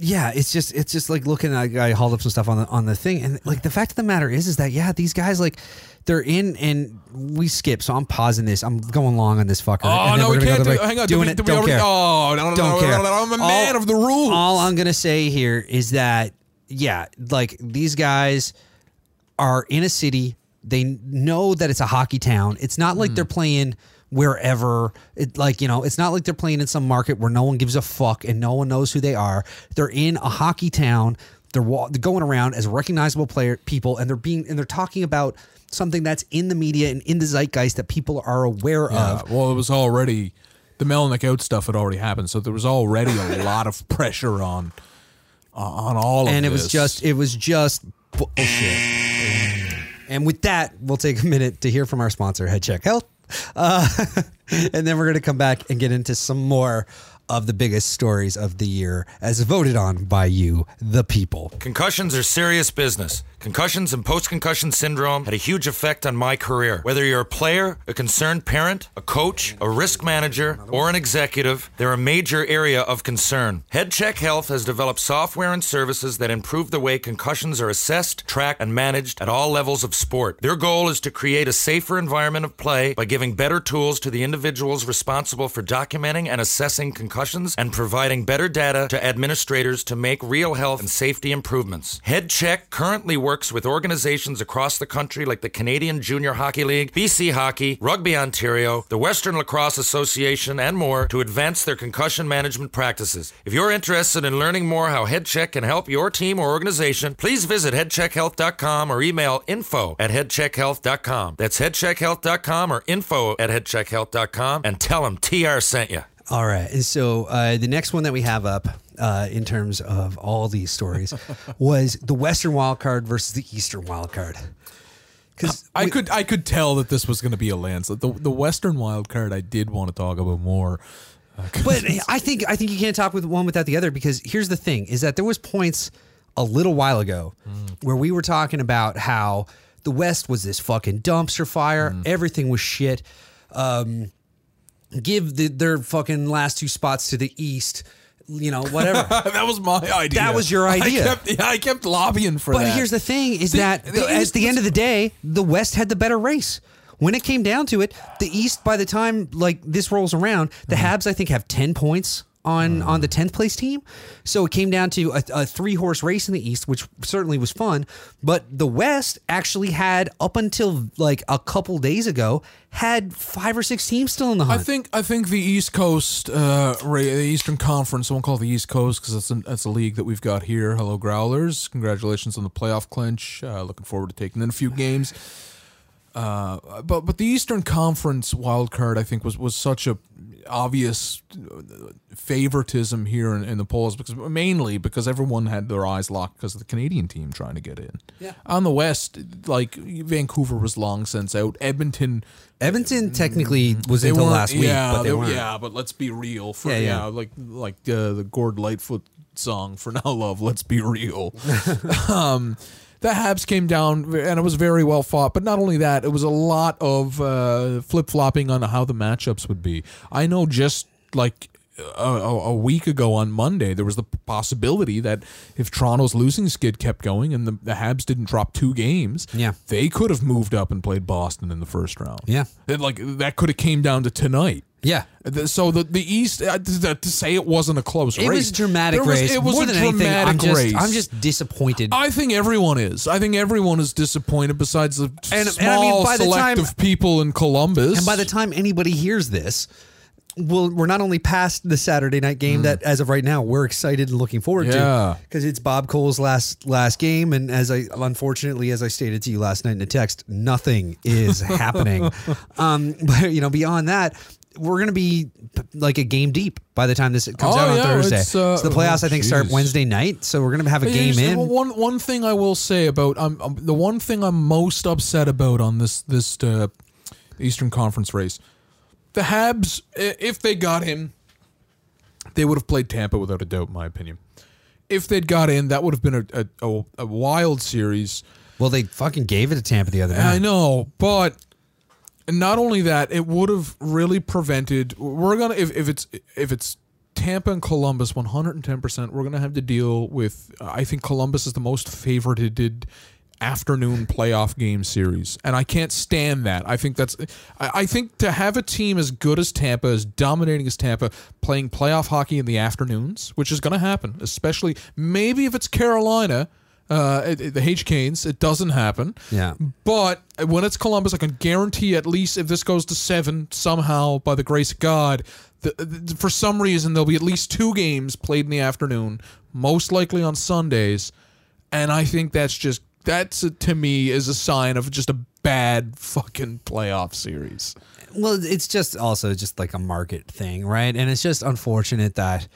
yeah, it's just it's just like looking at I hauled up some stuff on the on the thing and like the fact of the matter is is that yeah, these guys like they're in and we skip, so I'm pausing this. I'm going long on this fucker. Oh and no, gonna can't. go Do, break. hang on, doing do we, it. do we don't already, care. Oh no, no, don't no, care. no, no, I'm a man All- of the rules. All I'm gonna say here is that yeah, like these guys are in a city. They know that it's a hockey town. It's not like hmm. they're playing wherever. It like you know, it's not like they're playing in some market where no one gives a fuck and no one knows who they are. They're in a hockey town. They're, wa- they're going around as recognizable player people, and they're being and they're talking about something that's in the media and in the zeitgeist that people are aware Yeah, of. well, it was already the Melnyk out stuff had already happened, so there was already a lot of pressure on uh, on all of and it this. was just it was just bullshit. And with that, we'll take a minute to hear from our sponsor, Head Check Health, uh, and then we're going to come back and get into some more of the biggest stories of the year, as voted on by you, the people. Concussions are serious business. Concussions and post concussion syndrome had a huge effect on my career. Whether you're a player, a concerned parent, a coach, a risk manager, or an executive, they're a major area of concern. HeadCheck Health has developed software and services that improve the way concussions are assessed, tracked, and managed at all levels of sport. Their goal is to create a safer environment of play by giving better tools to the individuals responsible for documenting and assessing concussions and providing better data to administrators to make real health and safety improvements. HeadCheck currently works with organizations across the country like the Canadian Junior Hockey League, BC Hockey, Rugby Ontario, the Western Lacrosse Association, and more to advance their concussion management practices. If you're interested in learning more how HeadCheck can help your team or organization, please visit headcheckhealth.com or email info at headcheckhealth.com. That's headcheckhealth.com or info at headcheckhealth.com and tell them TR sent you. All right. And so uh, the next one that we have up uh, in terms of all these stories was the Western wild card versus the Eastern wild card. Because I could I could tell that this was going to be a landslide. The the Western wild card I did want to talk about more. Uh, but I think I think you can't talk with one without the other because here's the thing: is that there was points a little while ago where we were talking about how the West was this fucking dumpster fire, everything was shit. Um, give the, their fucking last two spots to the East, you know, whatever. that was my idea. That was your idea. I kept, yeah, I kept lobbying for But that. here's the thing: is See, that the the, at East the end of the day, the West had the better race. When it came down to it, the East, by the time like this rolls around, the Mm-hmm. Habs I think have ten points on on the tenth place team. So it came down to a, a three horse race in the East, which certainly was fun. But the West actually had up until like a couple days ago had five or six teams still in the hunt. I think I think the East Coast, uh, the Eastern Conference. I won't call it the East Coast because that's a, that's a league that we've got here. Hello, Growlers! Congratulations on the playoff clinch. Uh, looking forward to taking in a few games. Uh, but but the Eastern Conference wild card, I think, was was such a obvious favoritism here in, in the polls because mainly because everyone had their eyes locked because of the Canadian team trying to get in. Yeah. On the West, like Vancouver was long since out. Edmonton Edmonton technically was they until last week, yeah, but they, they- yeah, but let's be real. For Yeah, yeah, yeah. like like uh, the Gord Lightfoot song for Now Love. Let's be real. um, the Habs came down and it was very well fought. But not only that, it was a lot of uh, flip flopping on how the matchups would be. I know just like a, a a week ago on Monday, there was the possibility that if Toronto's losing skid kept going and the, the Habs didn't drop two games, Yeah. they could have moved up and played Boston in the first round. Yeah. Like that could have came down to tonight. Yeah. So the the East uh, to, to say it wasn't a close It race. was a dramatic was- race. It was More a than anything, dramatic I'm just, race. I'm just disappointed. I think everyone is. I think everyone is disappointed. Besides the And- and I small mean, by selective time- people in Columbus. And by the time anybody hears this, we'll, we're not only past the Saturday night game that, as of right now, we're excited and looking forward Mm. Yeah. to because it's Bob Cole's last last game, and as I unfortunately, as I stated to you last night in a text, nothing is happening. Um, but you know, beyond that. We're gonna be like a game deep by the time this comes Oh, out on yeah, Thursday. it's, uh, so the playoffs, oh, I think, start. Wednesday night. So we're gonna have a game in. One one thing I will say about um, um, the one thing I'm most upset about on this this uh, Eastern Conference race, the Habs, if they got in, they would have played Tampa without a doubt, in my opinion. If they'd got in, that would have been a, a, a, a wild series. Well, they fucking gave it to Tampa the other night. I know, but not only that, it would have really prevented. We're gonna if, if it's if it's Tampa and Columbus, one hundred and ten percent, we're gonna have to deal with. I think Columbus is the most favorited afternoon playoff game series, and I can't stand that. I think that's. I, I think to have a team as good as Tampa, as dominating as Tampa, playing playoff hockey in the afternoons, which is gonna happen, especially maybe if it's Carolina. Uh, it- it- the H Canes, it doesn't happen. Yeah. But when it's Columbus, I can guarantee at least if this goes to seven somehow by the grace of God, the, the, for some reason there'll be at least two games played in the afternoon, most likely on Sundays, and I think that's just that's uh, to me is a sign of just a bad fucking playoff series. Well, it's just also just like a market thing, right? And it's just unfortunate that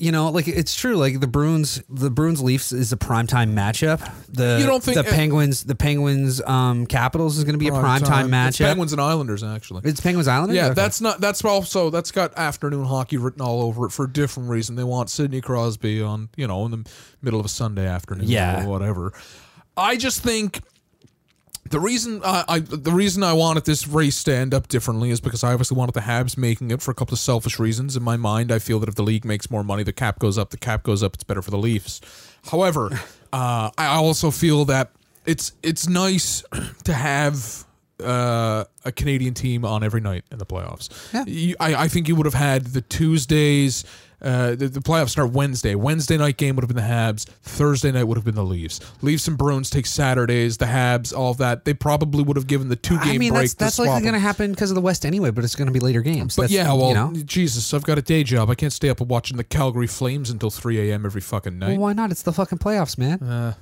you know, like it's true. Like the Bruins, the Bruins Leafs is a primetime matchup. The You don't think- the Penguins, the Penguins, um, Capitals is going to be a primetime It's matchup? Penguins and Islanders actually. It's Penguins Islanders. Yeah, Okay. that's not. That's also that's got afternoon hockey written all over it for a different reason. They want Sidney Crosby on you know in the middle of a Sunday afternoon, Yeah. or whatever. I just think the reason I, I the reason I wanted this race to end up differently is because I obviously wanted the Habs making it for a couple of selfish reasons. In my mind, I feel that if the league makes more money, the cap goes up. The cap goes up. It's better for the Leafs. However, uh, I also feel that it's it's nice to have uh, a Canadian team on every night in the playoffs. Yeah. You, I, I think you would have had the Tuesdays. Uh, the, the playoffs start Wednesday. Wednesday night game would have been the Habs. Thursday night would have been the Leafs. Leafs and Bruins take Saturdays. The Habs, all of that. They probably would have given the two game I mean, break. that's that's likely going to happen because of the West anyway. But it's going to be later games. But That's, yeah, well, you know? Jesus, I've got a day job. I can't stay up and watching the Calgary Flames until 3 a.m. every fucking night. well, why not? It's the fucking playoffs, man. Uh,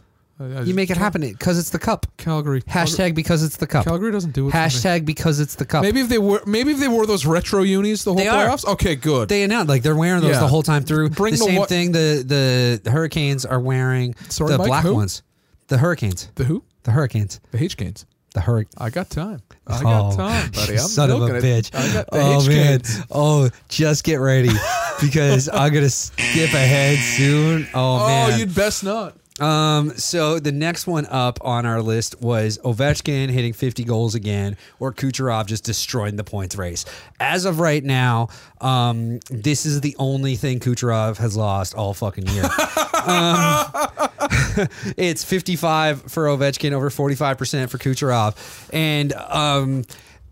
I- you make it happen because it's the cup. Calgary. Hashtag because it's the cup. Calgary doesn't do it. for me. Hashtag because it's the cup. Maybe if they were, maybe if they wore those retro unis the whole They are. playoffs. Okay, good. They announced like they're wearing those Yeah. the whole time through. Bring the the same what- thing. The, the Hurricanes are wearing Sorry, the Mike, black who? ones. The Hurricanes. the who? The Hurricanes. The H Canes. The Hurricanes. I got time. I oh, got time, buddy. I'm son of a it. bitch. I got the oh H man. Canes. Oh, just get ready because I'm gonna skip ahead soon. Oh, Oh, man. you'd best not. Um, so the next one up on our list was Ovechkin hitting 50 goals again, or Kucherov just destroying the points race. As of right now, um, this is the only thing Kucherov has lost all fucking year. um, it's 55 for Ovechkin, over 45% for Kucherov, and um.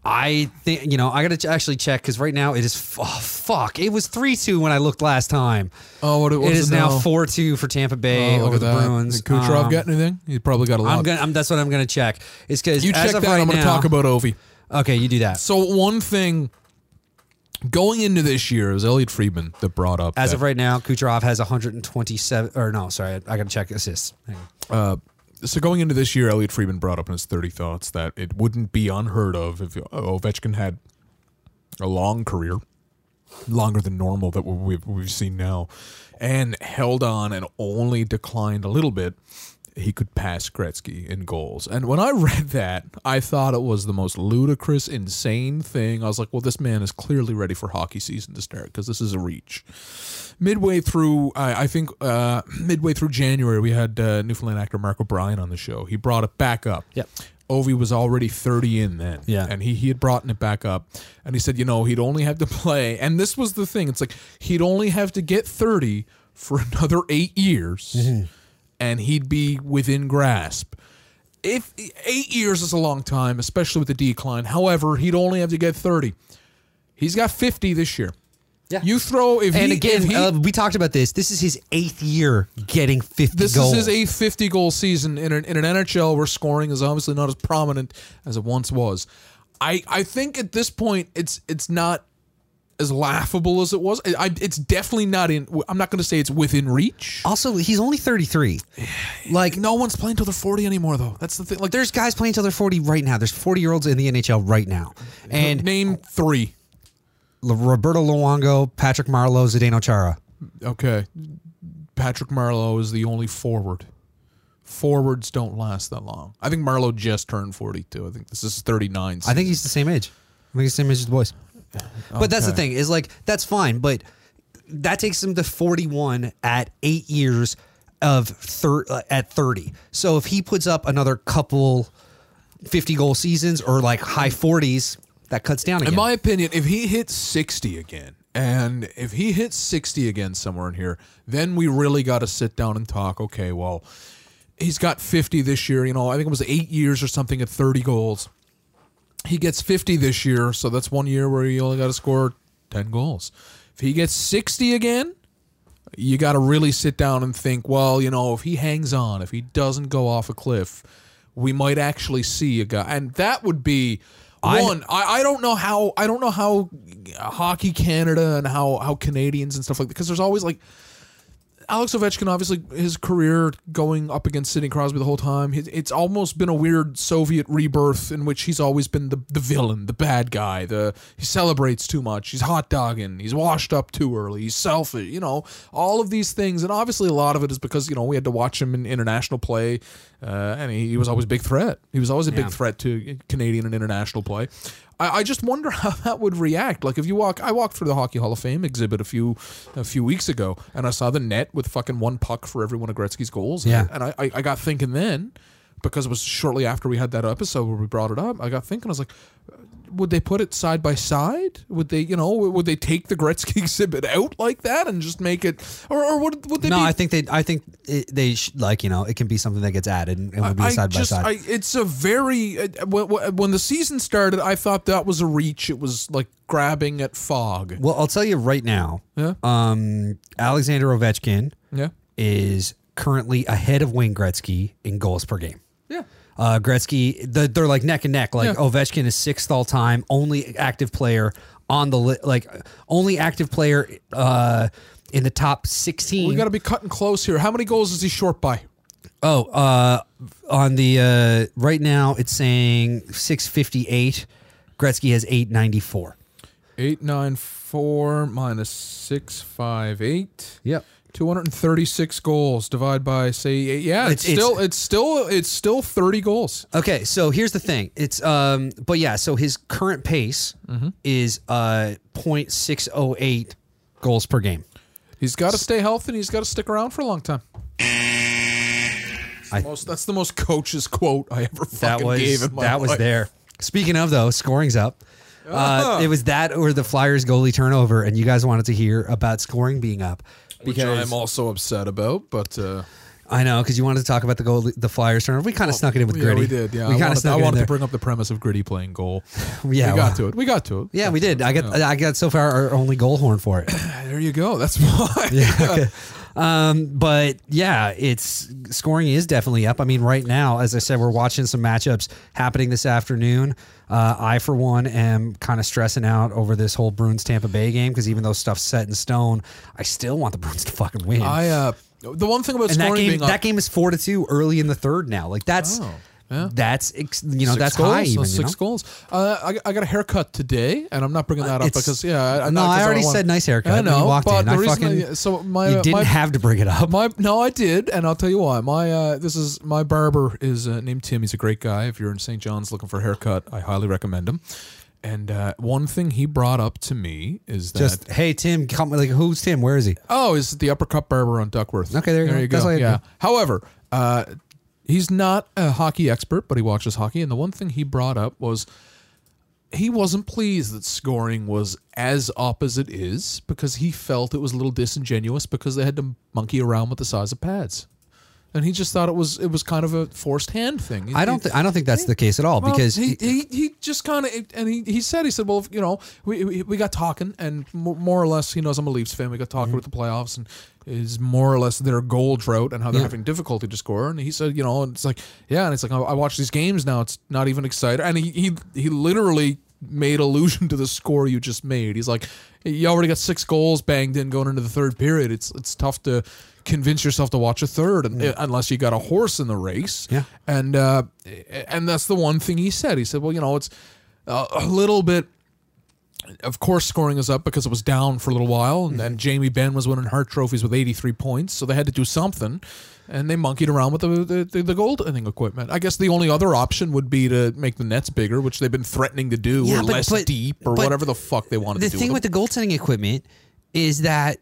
I think you know I gotta ch- actually check because right now it is f- oh, fuck it was three two when I looked last time. Oh, what, what It is now four two for Tampa Bay Oh, look over the that. Bruins. Did Kucherov Um, got anything? He probably got a lot. I'm gonna. I'm, that's what I'm gonna check. It's because you as check that. right I'm going to now- talk about Ovi. Okay, you do that. So one thing going into this year, it was Elliotte Friedman that brought up As that, of right now, Kucherov has 127. Or no, sorry, I, I gotta check assists. Hang on. Uh, so going into this year, Elliotte Friedman brought up in his 30 thoughts that it wouldn't be unheard of if oh, Ovechkin had a long career, longer than normal that we've, we've seen now, and held on and only declined a little bit. He could pass Gretzky in goals. And when I read that, I thought it was the most ludicrous, insane thing. I was like, well, this man is clearly ready for hockey season to start because this is a reach. Midway through, I, I think, uh, midway through January, we had uh, Newfoundland actor Mark O'Brien on the show. He brought it back up. Yep. Ovi was already 30 in then. Yeah. And he, he had brought it back up. And he said, you know, he'd only have to play. And this was the thing. It's like he'd only have to get 30 for another eight years and he'd be within grasp. If eight years is a long time, especially with the decline. However, he'd only have to get 30. He's got 50 this year. Yeah. You throw if And he, again, if he, uh, we talked about this. This is his eighth year getting 50 this goals. is his eighth 50 goal season in an, in an NHL where scoring is obviously not as prominent as it once was. I, I think at this point it's it's not as laughable as it was. I, I, it's definitely not in. I'm not going to say it's within reach. Also, he's only 33. Like, No one's playing till they're 40 anymore, though. That's the thing. Like, there's guys playing till they're 40 right now. There's 40 year olds in the NHL right now. And name three. Roberto Luongo, Patrick Marleau, Zdeno Chara. Okay, Patrick Marleau is the only forward. Forwards don't last that long. I think Marleau just turned 42. I think this is 39. I think he's the same age. I think he's the same age as the boys. But that's the Okay. thing is like that's fine, but that takes him to 41 at eight years of thir- uh, at 30. So if he puts up another couple 50 goal seasons or like high 40s, that cuts down again. In my opinion, if he hits 60 again, and if he hits 60 again somewhere in here, then we really got to sit down and talk. Okay, well, he's got 50 this year. You know, I think it was eight years or something at 30 goals. He gets 50 this year, so that's one year where you only got to score 10 goals. If he gets 60 again, you got to really sit down and think, well, you know, if he hangs on, if he doesn't go off a cliff, we might actually see a guy. And that would be one. I, I don't know how I don't know how hockey Canada and how how Canadians and stuff like that because there's always like Alex Ovechkin, obviously, his career going up against Sidney Crosby the whole time. It's almost been a weird Soviet rebirth in which he's always been the, the villain, the bad guy. The he celebrates too much. He's hot dogging. He's washed up too early. He's selfish. You know, all of these things, and obviously a lot of it is because you know we had to watch him in international play, uh, and he, he was always a big threat. He was always a big threat to Canadian and international play. I, I just wonder how that would react. Like if you walk, I walked through the Hockey Hall of Fame exhibit a few a few weeks ago, and I saw the net with fucking one puck for every one of Gretzky's goals. Yeah. and I, I, I got thinking then because it was shortly after we had that episode where we brought it up. I got thinking, I was like, would they put it side by side? Would they, you know, would they take the Gretzky exhibit out like that and just make it, or, or would would they? no, be, I think they I think it, they sh- like, you know, it can be something that gets added and, and would be I side just, by side. I, it's a very uh, when, when the season started, I thought that was a reach. It was like grabbing at fog. well, I'll tell you right now. Yeah. Um Alexander Ovechkin Yeah, is currently ahead of Wayne Gretzky in goals per game. yeah. Uh, Gretzky, the, they're like neck and neck. Like Yeah. Ovechkin is sixth all time, only active player on the li- like only active player uh, in the top sixteen. We got to be cutting close here. How many goals is he short by? oh, uh, on the uh, right now it's saying six fifty eight. Gretzky has eight ninety four. Eight nine four minus six five eight. Yep. 236 goals divide by say eight. yeah it's, It's- it's- still it's still it's still 30 goals Okay, so here's the thing. It's um, but yeah, so his current pace Mm-hmm. is uh, .608 goals per game. he's got to stay healthy and he's got to stick around for a long time I- most, that's the most coach's quote I ever that fucking was gave in my that was there. Speaking of though, scoring's up. Ah. Uh, it was that or the Flyers goalie turnover, and you guys wanted to hear about scoring being up which I'm also upset about but uh, I know because you wanted to talk about the goal, the Flyers turnover. We kind of snuck it in with yeah Gritty. we did yeah we kind of snuck I it wanted to bring up the premise of gritty playing goal yeah, we got well, to it we got to it Yeah, we did. I got I got so far our only goal horn for it. there you go that's why Um, but yeah, it's scoring is definitely up. I mean, right now, as I said, we're watching some matchups happening this afternoon. Uh, I, for one, am kind of stressing out over this whole Bruins Tampa Bay game because even though stuff's set in stone, I still want the Bruins to fucking win. I uh the one thing about and that scoring game, being up that game is four to two early in the third now. Like that's Oh. Yeah. That's ex- you know Six that's goals, high. Even, you six know? goals. Uh, I, I got a haircut today, and I'm not bringing that up it's- because yeah. I, No, I already want- said nice haircut I know, walked but in. the I reason fucking- so my you didn't my, have to bring it up. my no, I did, and I'll tell you why. My uh, this is my barber is uh, named Tim. He's a great guy. If you're in St. John's looking for a haircut, I highly recommend him. And uh, one thing he brought up to me is that Just hey Tim, come like who's Tim? Where is he? Oh, is the uppercut barber on Duckworth? Okay, there you go. That's all you yeah. have to However, uh, he's not a hockey expert, but he watches hockey, and the one thing he brought up was he wasn't pleased that scoring was as up as it is because he felt it was a little disingenuous because they had to monkey around with the size of pads. And he just thought it was it was kind of a forced hand thing. I don't. Th- I don't think that's the case at all well, because he, he he just kind of and he, he said he said well you know we, we we got talking and more or less he knows I'm a Leafs fan we got talking mm-hmm. with the playoffs and is more or less their goal drought and how they're Yeah. having difficulty to score and he said you know and it's like yeah and it's like I, I watch these games now it's not even exciting and he he he literally made allusion to the score you just made he's like you already got six goals banged in going into the third period it's it's tough to convince yourself to watch a third and, unless you got a horse in the race Yeah. and uh, and that's the one thing he said. He said, "Well, you know, it's a little bit." Of course, scoring is up because it was down for a little while, and mm-hmm. then Jamie Benn was winning Hart trophies with 83 points, so they had to do something, and they monkeyed around with the the, the, the goaltending equipment. I guess the only other option would be to make the nets bigger, which they've been threatening to do, Yeah, or but- less but- deep, or whatever the fuck they wanted the to do. The thing with with the goaltending equipment is that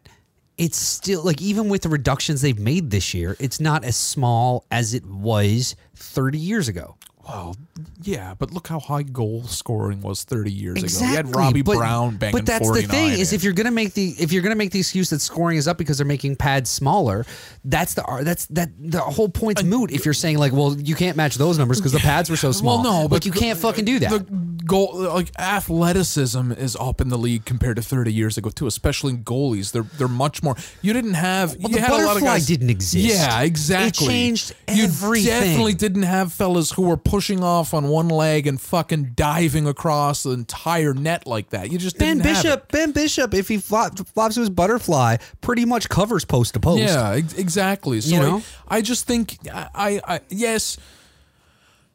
it's still like even with the reductions they've made this year, it's not as small as it was 30 years ago. Well, yeah, but look how high goal scoring was 30 years ago. Exactly. You had Robbie but, Brown banging But that's the 49 thing is if you're gonna make the if you're gonna make the excuse that scoring is up because they're making pads smaller, that's the that's that the whole point's moot. If you're saying like, well, you can't match those numbers because the pads were so small. Well, no, but you can't fucking do that. The goal, like athleticism, is up in the league compared to 30 years ago too. Especially in goalies, they're they're much more. You didn't have. Well, you the had a lot of butterfly guys, didn't exist. Yeah, exactly. It changed You definitely didn't have fellas who were pushing off on one leg and fucking diving across the entire net like that. You just Ben didn't have it. Bishop, Ben Bishop, if he flop, flops to his butterfly, pretty much covers post to post. Yeah, ex- exactly. So You I- know? I, just think I, I, I yes,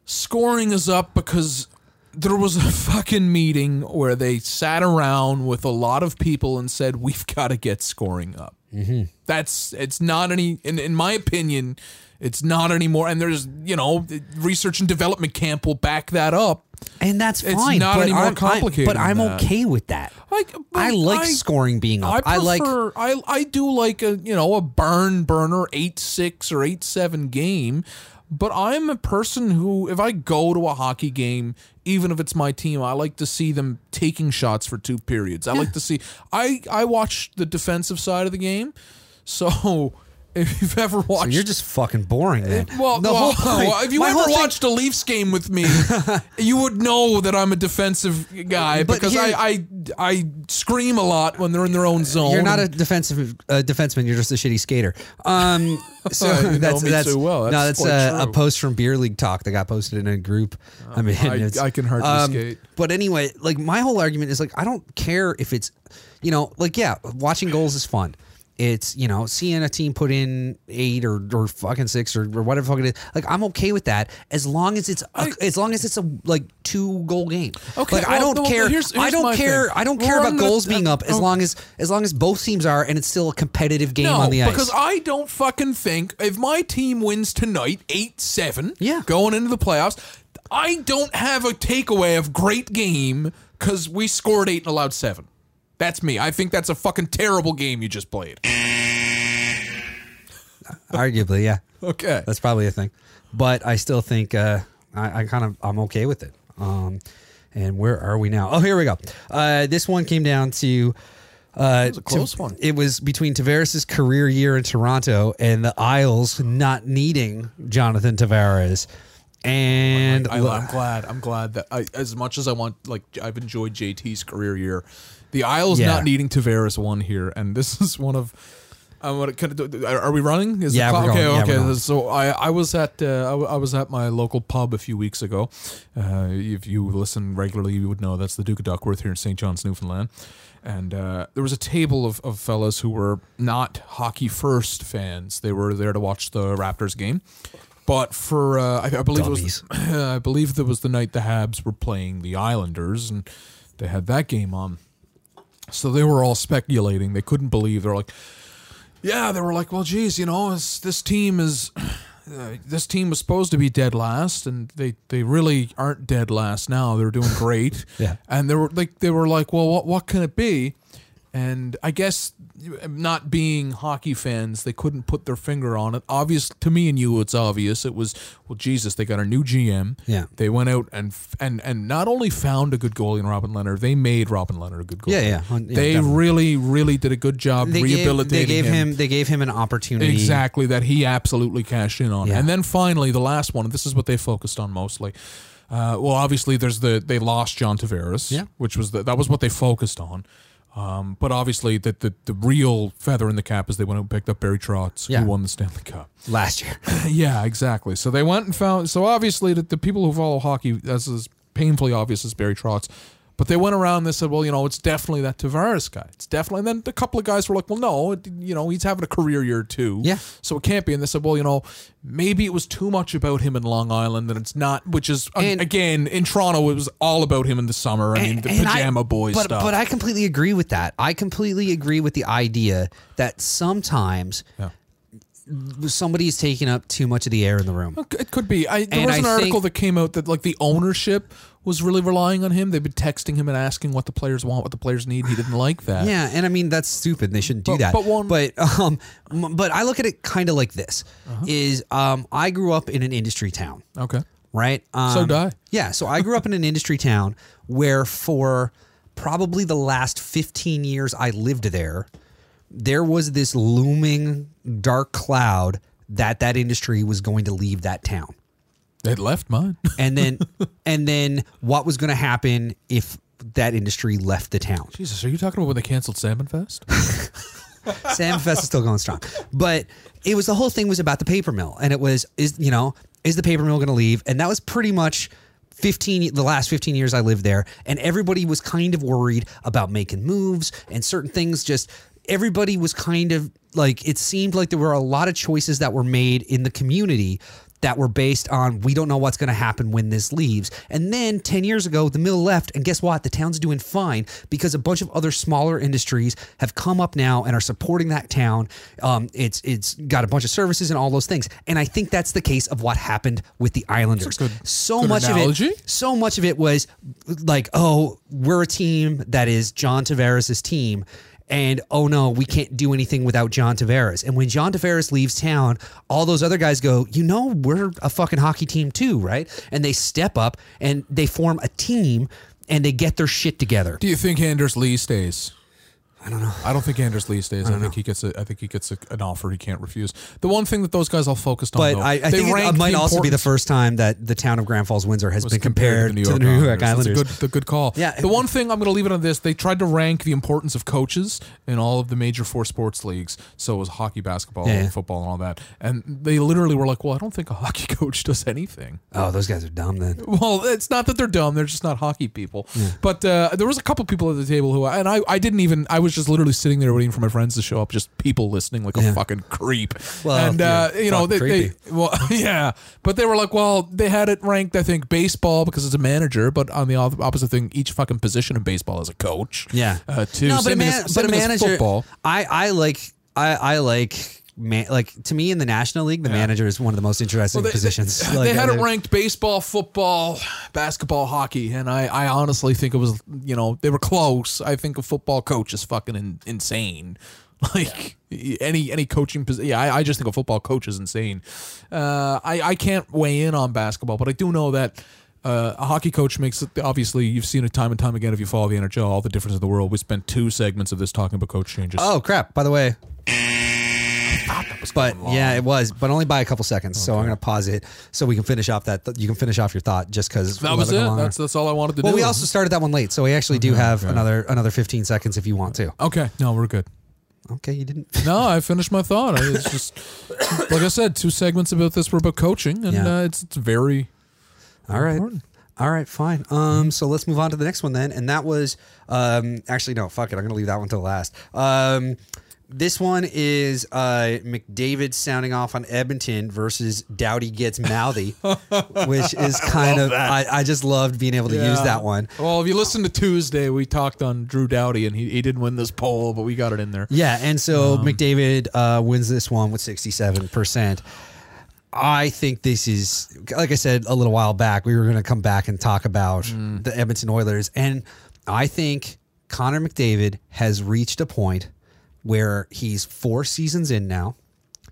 scoring is up because there was a fucking meeting where they sat around with a lot of people and said we've got to get scoring up. Mm-hmm. That's it's not any in in my opinion. It's not anymore, and there's you know research and development camp will back that up. And that's It's fine. not but any more complicated but I'm okay with that. Like, I like I- scoring being up. I I, like I I do like a you know a burn burner eight six or eight seven game, but I'm a person who if I go to a hockey game, even if it's my team, I like to see them taking shots for two periods. I like to see I I watch the defensive side of the game, so. If you've ever watched, you're just fucking boring. Then. well, the well, whole point. well, if you ever whole thing- watched a Leafs game with me, you would know that I'm a defensive guy But because here- I, I I scream a lot when they're in their own zone. You're not a defensive uh, defenseman. You're just a shitty skater. Um, so that's that's well. no, That's that's quite uh, a post from Beer League Talk that got posted in a group. I mean, I- I can hardly um, skate. But anyway, like my whole argument is like I don't care if it's, you know, like yeah, watching goals is fun. It's you know seeing a team put in eight or, or fucking six or, or whatever fucking it is. Like I'm okay with that as long as it's a, I- as long as it's a like two goal game. Okay, like I don't no, care. here's- I don't care. thing. I don't care about on the- goals being up as oh. long as as long as both teams are and it's still a competitive game no, on the ice. because I don't fucking think if my team wins tonight, eight seven, Yeah. going into the playoffs, I don't have a takeaway of great game because we scored eight and allowed seven. That's me. I think that's a fucking terrible game you just played. Arguably, yeah. Okay. That's probably a thing. But I still think uh, I, I kind of I'm okay with it. Um, and where are we now? Oh, here we go. Uh, this one came down to. Uh, was a close one. It was between Tavares' career year in Toronto and the Isles not needing Jonathan Tavares. And I, I'm glad. I'm glad that I, as much as I want, like I've enjoyed JT's career year, the Isles Yeah. not needing Tavares one here, and this is one of. I'm gonna, do- are we running? Is Yeah, we're okay. going. Yeah, okay. we're going. So I, I was at uh, I, w- I was at my local pub a few weeks ago. Uh, if you listen regularly, you would know that's the Duke of Duckworth here in St. John's, Newfoundland. And uh, there was a table of, of fellas who were not hockey first fans. They were there to watch the Raptors game But for uh, I, I believe it was I believe that was the night the Habs were playing the Islanders and they had that game on. So they were all speculating. They couldn't believe. They're like, yeah, they were like, well, geez, you know, this team is. Uh, this team was supposed to be dead last, and they, they really aren't dead last now. They're doing great. Yeah. And they were like they were like, well, what what can it be? And I guess not being hockey fans, they couldn't put their finger on it. Obvious to me and you, it's obvious. It was well, Jesus, they got a new GM. Yeah. They went out and and and not only found a good goalie in Robin Lehner, they made Robin Lehner a good goalie. Yeah, yeah. Yeah, they definitely. really, really did a good job They gave, rehabilitating they gave him. him They gave him an opportunity. Exactly, that he absolutely cashed in on. Yeah. And then finally, the last one, this is what they focused on mostly. Uh, well, obviously, there's the they lost John Tavares, Yeah. which was the, that was what they focused on. Um, but obviously, the, the the real feather in the cap is they went and picked up Barry Trotz, Yeah. who won the Stanley Cup. last year. yeah, exactly. So they went and found. So obviously, the, the people who follow hockey, that's as painfully obvious as Barry Trotz. But they went around and they said, well, you know, it's definitely that Tavares guy. It's definitely. And then a couple of guys were like, well, no, it, you know, he's having a career year too. Yeah. So it can't be. And they said, well, you know, maybe it was too much about him in Long Island, and it's not. Which is And- again in Toronto, it was all about him in the summer. I mean, the And I- pajama boy but, stuff. But I completely agree with that. I completely agree with the idea that sometimes Yeah. Somebody's taking up too much of the air in the room. It could be. I, there And was an I article that came out that like the ownership was really relying on him. They've been texting him and asking what the players want, what the players need. He didn't like that. Yeah, and I mean that's stupid. They shouldn't do But- that. but one- but um, but I look at it kind of like this: Uh-huh. is um, I grew up in an industry town. Okay. right? Um, So did I. Yeah, so I grew up in an industry town where for probably the last 15 years I lived there, there was this looming dark cloud that that industry was going to leave that town. It left mine. And then and then what was going to happen if that industry left the town? Jesus, are you talking about when they canceled Salmon Fest? Sam Fest is still going strong. But it was the whole thing was about the paper mill. And it was, is, you know, is the paper mill going to leave? And that was pretty much 15, the last 15 years I lived there. And everybody was kind of worried about making moves and certain things just, everybody was kind of like, it seemed like there were a lot of choices that were made in the community that were based on we don't know what's going to happen when this leaves. And then 10 years ago, the mill left. And guess what? The town's doing fine because a bunch of other smaller industries have come up now and are supporting that town. Um, it's it's got a bunch of services and all those things. And I think that's the case of what happened with the Islanders. good- so good much analogy. of it, so much of it was like, oh, we're a team that is John Tavares' team. And oh no, we can't do anything without John Tavares. And when John Tavares leaves town, all those other guys go, you know, we're a fucking hockey team too, right? And they step up and they form a team and they get their shit together. Do you think Anders Lee stays? I don't know. I don't think Anders Lee stays. I, think he gets a. I think he gets a, an offer he can't refuse. The one thing that those guys all focused on, But though, I, I they think it might also be the first time that the town of Grand Falls, Windsor has been compared, to the New York Islanders. That's a good, the good call. Yeah. The one thing I'm going to leave it on this: they tried to rank the importance of coaches in all of the major four sports leagues. So it was hockey, basketball, Yeah, yeah. football, and all that. And they literally were like, "Well, I don't think a hockey coach does anything." oh, those guys are dumb then. Well, it's not that they're dumb; they're just not hockey people. But uh, there was a couple people at the table who, and I, I didn't even. I was just literally sitting there waiting for my friends to show up, just people listening like a Yeah. fucking creep. Well, and uh, yeah, you know, they, they, well, yeah, but they were like, well, they had it ranked. I think baseball because it's a manager, but on the opposite thing, each fucking position in baseball is a coach. Yeah. uh, too. No, but a, man, as- but a same thing as manager. football. I I like I I like man like to me in the National League, the manager is one of the most interesting Well, they, positions. They, Like, they had it ranked baseball, football, basketball, hockey, and I, I honestly think it was, you know, they were close. I think a football coach is fucking in, insane. Like any any coaching position, yeah, I, I just think a football coach is insane. Uh, I I can't weigh in on basketball, but I do know that. Uh, a hockey coach makes it obviously you've seen it time and time again if you follow the NHL all the difference in the world we spent two segments of this talking about coach changes Oh crap! By the way, but yeah, it was, but only by a couple seconds. So I'm going to pause it so we can finish off that. You can finish off your thought just because that was it that's that's all I wanted to well, do we also started that one late, so we actually do have okay. another another 15 seconds if you want to. okay no we're good Okay, you didn't. No, I finished my thought. I- It's just like I said, two segments about this were about coaching, and Yeah. uh, it's it's very All right. important. All right, fine. Um, so let's move on to the next one then, and that was um, actually no, fuck it, I'm gonna leave that one till last. Um, This one is uh, McDavid sounding off on Edmonton versus Doughty gets mouthy, which is kind of I, I just loved being able to use that one. Well, if you listen to Tuesday, we talked on Drew Doughty, and he, he didn't win this poll, but we got it in there. Yeah, and so McDavid uh, wins this one with sixty-seven percent. I think this is, like I said a little while back, we were going to come back and talk about the Edmonton Oilers, and I think Connor McDavid has reached a point where he's four seasons in now,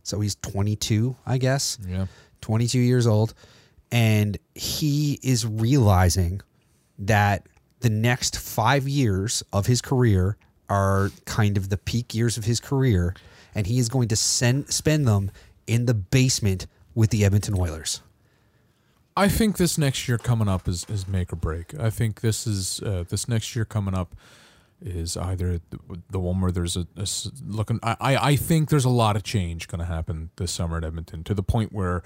so he's twenty-two, I guess. Yeah. 22 years old, and he is realizing that the next five years of his career are kind of the peak years of his career, and he is going to send, spend them in the basement with the Edmonton Oilers. I think this next year coming up is, is make or break. I think this is uh, this next year coming up is either the, one where there's a looking. I, I I think there's a lot of change going to happen this summer at Edmonton to the point where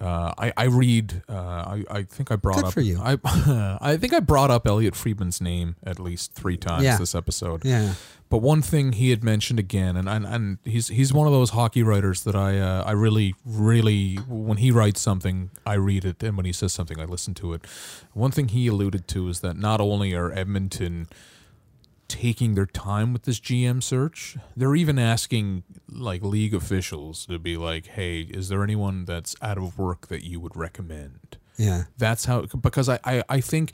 uh, I I read uh, I I think I brought Good up for you. I I think I brought up Elliotte Friedman's name at least three times Yeah. this episode. Yeah. But one thing he had mentioned again, and and, and he's he's one of those hockey writers that I uh, I really really when he writes something I read it, and when he says something I listen to it. One thing he alluded to is that not only are Edmonton taking their time with this GM search, they're even asking like league officials to be like, "Hey, is there anyone that's out of work that you would recommend?" Yeah. That's how because I, I, I think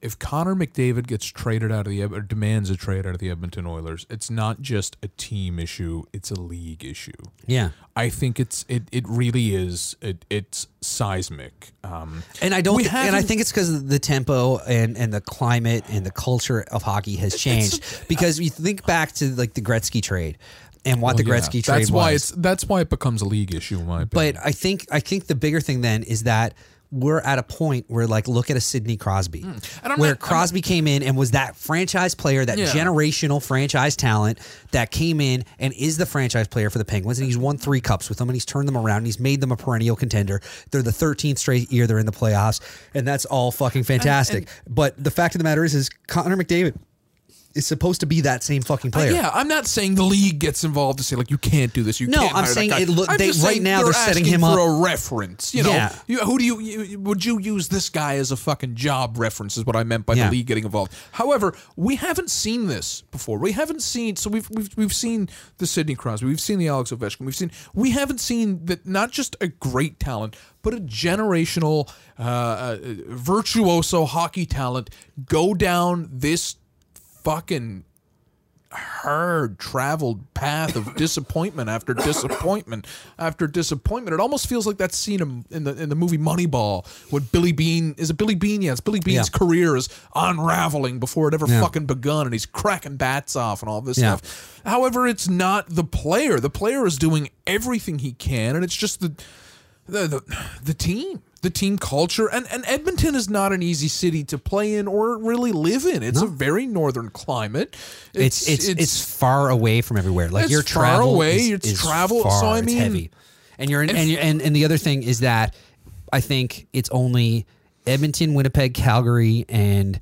if Connor McDavid gets traded out of the or demands a trade out of the Edmonton Oilers, it's not just a team issue; it's a league issue. Yeah. I think it's it it really is it, it's seismic. Um, And I don't, thi- and I think it's because the tempo and, and the climate and the culture of hockey has changed. because you think back to like the Gretzky trade and what the yeah, Gretzky trade That's why it's that's why it becomes a league issue in my opinion. But I think I think the bigger thing then is that we're at a point where like look at a Sidney Crosby. And where not- I'm Crosby came in and was that franchise player, that Yeah. generational franchise talent that came in and is the franchise player for the Penguins, and he's won three cups with them, and he's turned them around, and he's made them a perennial contender. They're the 13th straight year they're in the playoffs, and that's all fucking fantastic. but the fact of the matter is, is Connor McDavid is supposed to be that same fucking player. yeah, I'm not saying the league gets involved to say like you can't do this. You No, can't I'm hire that saying it look- they- right saying now they're setting him for up- a reference. You know, Yeah. you, who do you, you would you use this guy as a fucking job reference? Is what I meant by Yeah. the league getting involved. However, we haven't seen this before. We haven't seen so we've we've we've seen the Sidney Crosby, we've seen the Alex Ovechkin, we've seen we haven't seen that not just a great talent, but a generational uh, uh, virtuoso hockey talent go down this fucking hard traveled path of disappointment after disappointment after disappointment. It almost feels like that scene in in the in the movie Moneyball when Billy Beane is it Billy Beane? Yes, Billy Beane's Yeah. career is unraveling before it ever Yeah. fucking begun, and he's cracking bats off and all this Yeah. stuff. However, it's not the player. The player is doing everything he can, and it's just the the the, the team. The team culture and, and Edmonton is not an easy city to play in or really live in. It's a very northern climate. It's it's it's, far away from everywhere. Like It's your far travel away, is, it's is travel, so far, I it's mean- heavy. And you're in, And and, you're, and and the other thing is that I think it's only Edmonton, Winnipeg, Calgary, and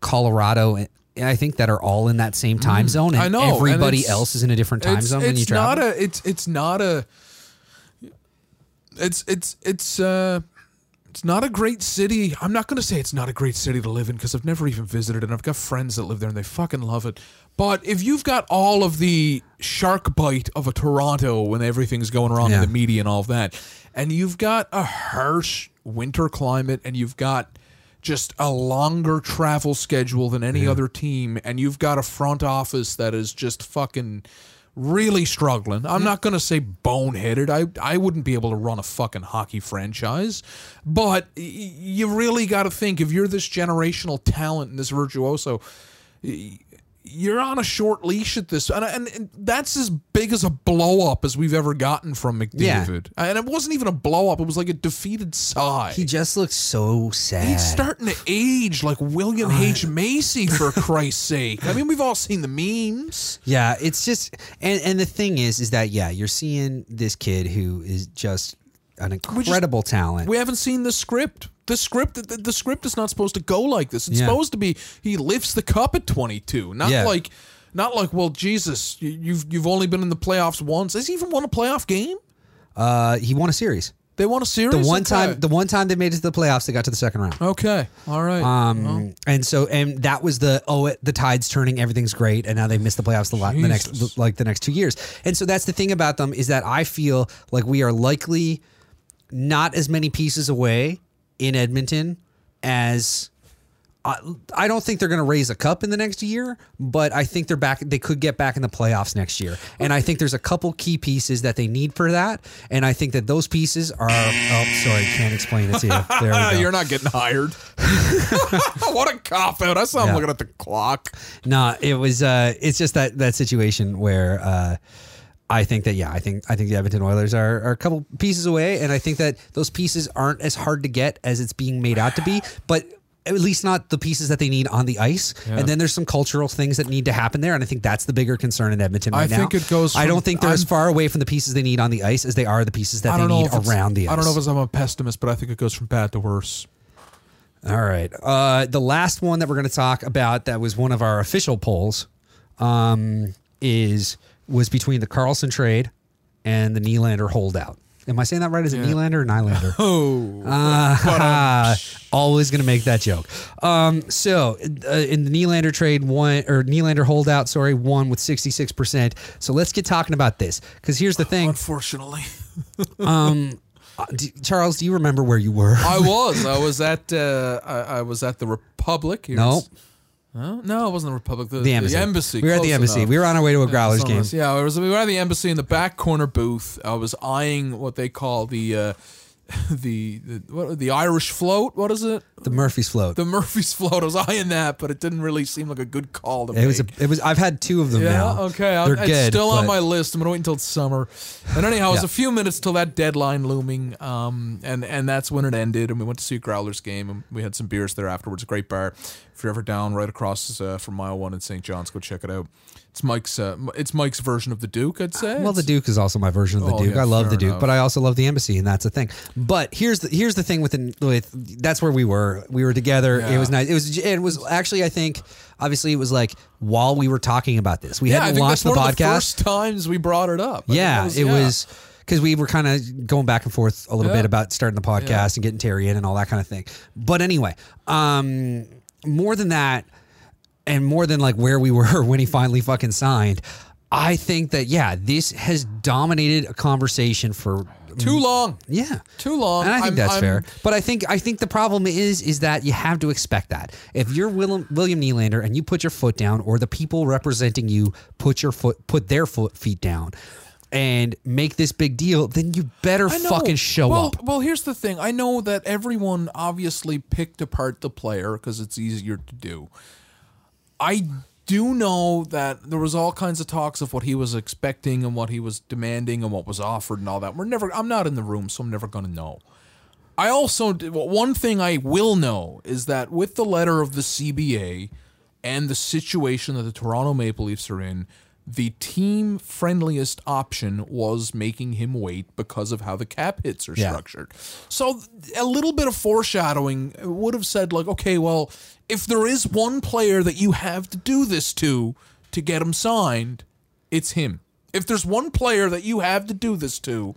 Colorado. and I think that are all in that same time zone, and I know, everybody it's- else is in a different time it's, zone when it's you travel. not a it's it's not a it's it's it's uh it's not a great city. I'm not going to say it's not a great city to live in because I've never even visited it. and I've got friends that live there and they fucking love it. But if you've got all of the shark bite of a Toronto when everything's going wrong Yeah. in the media and all of that, and you've got a harsh winter climate and you've got just a longer travel schedule than any other team, and you've got a front office that is just fucking really struggling. I'm hmm. not going to say boneheaded. I I wouldn't be able to run a fucking hockey franchise, but y- you really got to think if you're this generational talent and this virtuoso, y- you're on a short leash at this, and, and, and that's as big as a blow up as we've ever gotten from Yeah. McDavid. And it wasn't even a blow up; it was like a defeated sigh. he just looks so sad. He's starting to age like William uh, H. Macy, for Christ's sake. I mean, we've all seen the memes. Yeah, it's just and and the thing is is that yeah, you're seeing this kid who is just an incredible talent. We haven't seen the script. The script, the, the script is not supposed to go like this. It's Yeah. supposed to be he lifts the cup at 22, not Yeah. like, Not like, well, Jesus, you- you've you've only been in the playoffs once. Has he even won a playoff game? Uh, he won a series. They won a series. The one Okay. time, the one time they made it to the playoffs, they got to the second round. Okay, all right. Um, and so, and that was the oh, it, the tide's turning, everything's great, and now they've missed the playoffs the, the next like the next two years. And so that's the thing about them is that I feel like we are likely not as many pieces away in Edmonton as. I, I don't think they're going to raise a cup in the next year, but I think they're back. They could get back in the playoffs next year, and I think there's a couple key pieces that they need for that. And I think that those pieces are. Oh, sorry, can't explain it to you. There we go. You're not getting hired. what a cop out! I saw him Yeah. looking at the clock. No, it was. Uh, it's just that that situation where uh, I think that yeah, I think I think the Edmonton Oilers are, are a couple pieces away, and I think that those pieces aren't as hard to get as it's being made out to be, but. At least not the pieces that they need on the ice, and then there's some cultural things that need to happen there, and I think that's the bigger concern in Edmonton I right now. think it goes I don't think they're as I'm- far away from the pieces they need on the ice as they are the pieces that they need around the ice. I don't know if I'm a pessimist, but I think it goes from bad to worse. All right. Uh, the last one that we're going to talk about that was one of our official polls um, is was between the Karlsson trade and the Nylander holdout. Am I saying that right? Is it Nylander or Nylander? Oh, Ah, always going to make that joke. Um, so uh, in the Nylander trade, one or Nylander holdout, sorry, one with sixty six percent. So let's get talking about this because here's the thing, unfortunately, Uh, d- Charles. Do you remember where you were? I was. I was at. Uh, I, I was at the Republic. Here No. Huh? No, it wasn't the Republic. The, the embassy. embassy. We were at the embassy. enough. We were on our way to a Growlers game. Yeah, was, we were at the embassy in the back corner booth. I was eyeing what they call the uh, the the, what, the Irish float. What is it? The Murphy's float. The Murphy's float. I was eyeing that, but it didn't really seem like a good call to It was a, it was. I've had two of them yeah, now. okay. I'm, They're it's good. still on my list. I'm gonna wait until it's summer. And anyhow, it was a few minutes till that deadline looming. Um, and and that's when it ended. And we went to see a Growlers game, and we had some beers there afterwards. Great bar. If you're ever down, right across uh, from mile one in St. John's, go check it out. It's Mike's. Uh, it's Mike's version of the Duke, I'd say. Well, the Duke is also my version of the Oh, Duke. yeah, I love the Duke, enough. but I also love the embassy, and that's the thing. But here's the here's the thing with the, with that's where we were. We were together. It was nice. It was it was actually I think obviously it was like while we were talking about this, we Yeah, hadn't launched the one of the podcast. first times we brought it up. I yeah, that it yeah. was because we were kind of going back and forth a little Yeah. bit about starting the podcast Yeah. and getting Terry in and all that kind of thing. But anyway, um, more than that, and more than like where we were when he finally fucking signed, I think that yeah, this has dominated a conversation for too long. yeah. Too long. And I think I'm- that's I'm- fair. But I think I think the problem is is that you have to expect that. If you're William, William Nylander and you put your foot down or the people representing you put your foot put their foot feet down and make this big deal, then you better fucking show well, up. Well, here's the thing. I know that everyone obviously picked apart the player because it's easier to do. I do know that there was all kinds of talks of what he was expecting and what he was demanding and what was offered and all that. We're never. I'm not in the room, so I'm never going to know. I also one thing I will know is that with the letter of the CBA and the situation that the Toronto Maple Leafs are in, the team friendliest option was making him wait because of how the cap hits are Yeah. structured. So a little bit of foreshadowing would have said like, okay, well, if there is one player that you have to do this to to get him signed, it's him. If there's one player that you have to do this to,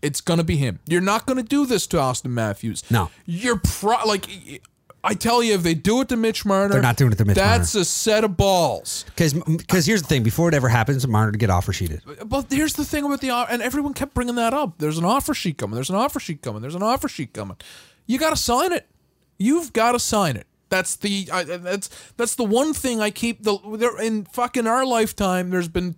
it's gonna be him. You're not gonna do this to Auston Matthews. No. you're pro like. I tell you, if they do it to Mitch Marner, They're not doing it to Mitch That's a set of balls. Because because here's the thing: before it ever happens, Marner to get offer sheeted. But here's the thing about the and everyone kept bringing that up. There's an offer sheet coming. There's an offer sheet coming. There's an offer sheet coming. You got to sign it. You've got to sign it. That's the I, that's that's the one thing I keep the there in fucking our lifetime. There's been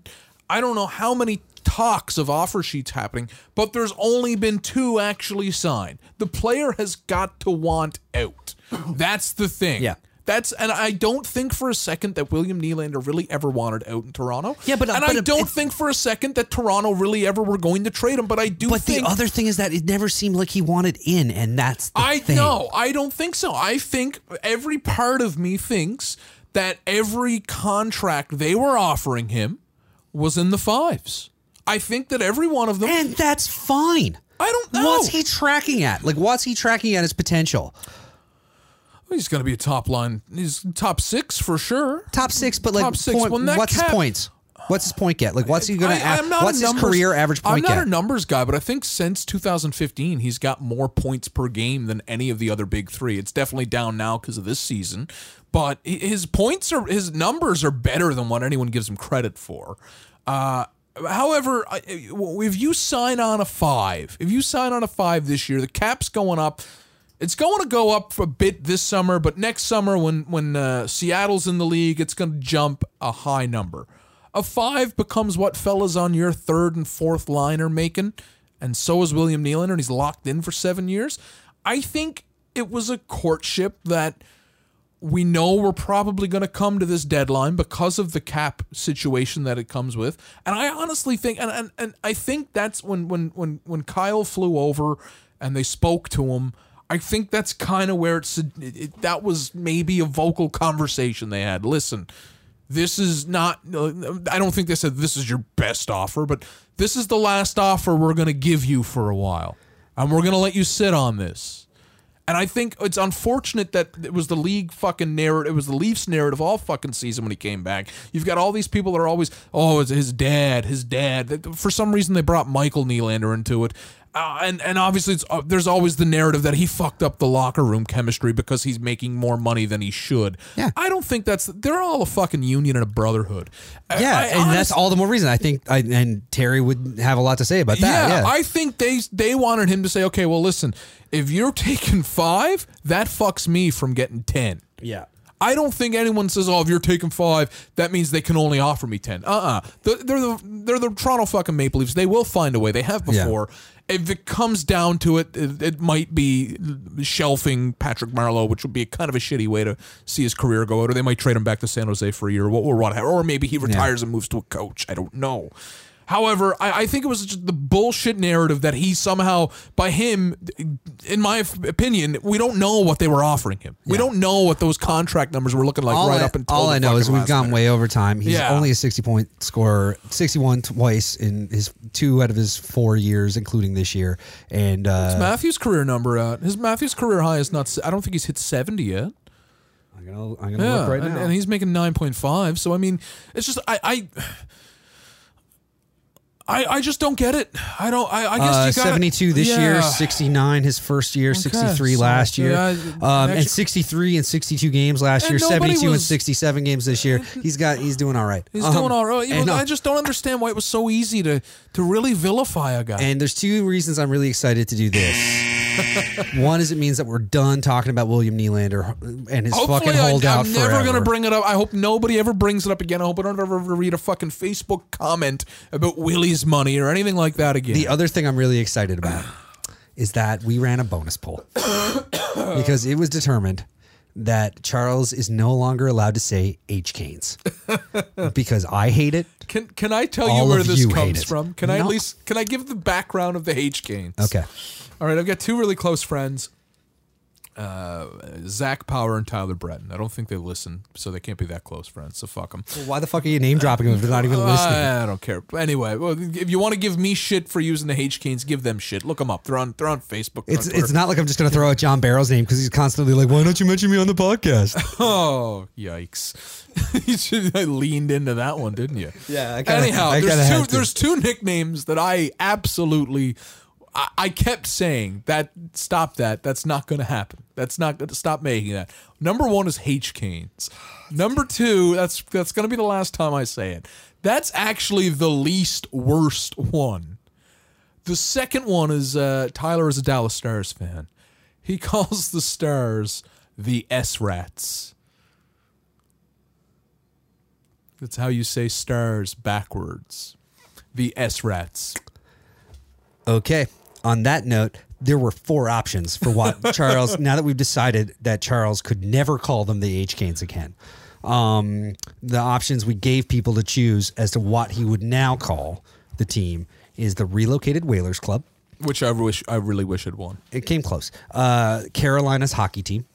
I don't know how many talks of offer sheets happening, but there's only been two actually signed. The player has got to want out. That's the thing. Yeah. That's and I don't think for a second that William Nylander really ever wanted out in Toronto. Yeah, but- uh, and but I don't it- think for a second that Toronto really ever were going to trade him. But I do But think the other thing is that it never seemed like he wanted in, and that's the I thing. know. I don't think so. I think every part of me thinks that every contract they were offering him was in the fives. I think that every one of them. and that's fine. I don't know. What's he tracking at? Like, what's he tracking at his potential? He's going to be a top line. He's top six for sure. top six, but like Top six. point- that what's cap- his points? What's his point get? Like, what's he going to? Not What's a his career average point I'm not get? a numbers guy, but I think since 2015, he's got more points per game than any of the other big three. It's definitely down now because of this season, but his points are his numbers are better than what anyone gives him credit for. Uh, however, if you sign on a five, if you sign on a five this year, the cap's going up. It's going to go up a bit this summer, but next summer, when when uh, Seattle's in the league, it's going to jump a high number. A five becomes what fellas on your third and fourth line are making, and so is William Nylander, and he's locked in for seven years. I think it was a courtship that we know we're probably going to come to this deadline because of the cap situation that it comes with. And I honestly think, and, and, and I think that's when, when, when, when Kyle flew over and they spoke to him, I think that's kind of where it's, it, it- that was maybe a vocal conversation they had. Listen, this is not, I don't think they said this is your best offer, but this is the last offer we're going to give you for a while. And we're going to let you sit on this. And I think it's unfortunate that it was the league fucking narrative. It was the Leafs narrative all fucking season when he came back. You've got all these people that are always, oh, it's his dad, his dad. For some reason, they brought Michael Nylander into it. Uh, and and obviously, it's, uh, there's always the narrative that he fucked up the locker room chemistry because he's making more money than he should. Yeah. I don't think that's. They're all a fucking union and a brotherhood. Yeah, I and that's all the more reason I think. I, and Terry would have a lot to say about that. Yeah, I think they they wanted him to say, okay, well, listen, if you're taking five, that fucks me from getting ten. yeah. I don't think anyone says, "Oh, if you're taking five, that means they can only offer me 10. Uh-uh. They're, they're the they're the Toronto fucking Maple Leafs. They will find a way. They have Yeah. If it comes down to it, it, it might be shelving Patrick Marleau, which would be kind of a shitty way to see his career go out. Or they might trade him back to San Jose for a year, or, whatever. Or maybe he retires and moves to a coach. I don't know. However, I, I think it was just the bullshit narrative that he somehow, by him, in my opinion, we don't know what they were offering him. We don't know what those contract numbers were looking like all right I, up until all the I know is we've gone way over time. He's Yeah. only a 60 point scorer, 61 twice in his two out of his four years, including this year. And uh, Matthews' career number out. His Matthews' career high is not. I don't think he's hit seventy yet. I'm gonna, I'm gonna Yeah, look right and, now. and he's making nine point five. So I mean, it's just I. I I, I just don't get it. I don't. I, I guess Uh, gotta, 72 this year, 69 his first year, 63 so, last year, yeah, um, and 63 and 62 games last year, nobody 72 and 67 games this year. He's got he's doing all right. He's Um, doing all right. and, I uh, just don't understand why it was so easy to to really vilify a guy. And there's two reasons I'm really excited to do this. One is it means that we're done talking about William Nylander and his fucking Hopefully, I, holdout I'm never forever. gonna bring it up. I hope nobody ever brings it up again. I hope I don't ever read a fucking Facebook comment about Willie's money or anything like that again. The other thing I'm really excited about is that we ran a bonus poll because it was determined that Charles is no longer allowed to say H Canes because I hate it. Can can I tell All you where this you comes from? Can I at least can I give the background of the H Canes? Okay. All right, I've got two really close friends, uh, Zach Power and Tyler Breton. I don't think they listen, so they can't be that close friends. So fuck them. Why the fuck are you name dropping them if they're not even listening? I don't care. Anyway, well, if you want to give me shit for using the H Canes, give them shit. Look them up. They're on they're on Facebook. they're It's on it's not like I'm just gonna throw out John Barrow's name because he's constantly like, why don't you mention me on the podcast? Oh, yikes. you should have leaned into that one, didn't you? Yeah, I kinda- Anyhow, I there's two there's two nicknames that I absolutely I, kept saying that stop that. That's not gonna happen. That's not gonna stop making that. Number one is H Canes. Number two, that's that's gonna be the last time I say it. That's actually the least worst one. The second one is uh, Tyler is a Dallas Stars fan. He calls the Stars the S Rats. That's how you say stars backwards. The S Rats. Okay. On that note, there were four options for what Charles. Now that we've decided that Charles could never call them the H Canes again, um, the options we gave people to choose as to what he would now call the team is the relocated Whalers Club. Which I wish I really wish had won. It came close. Uh, Carolina's hockey team,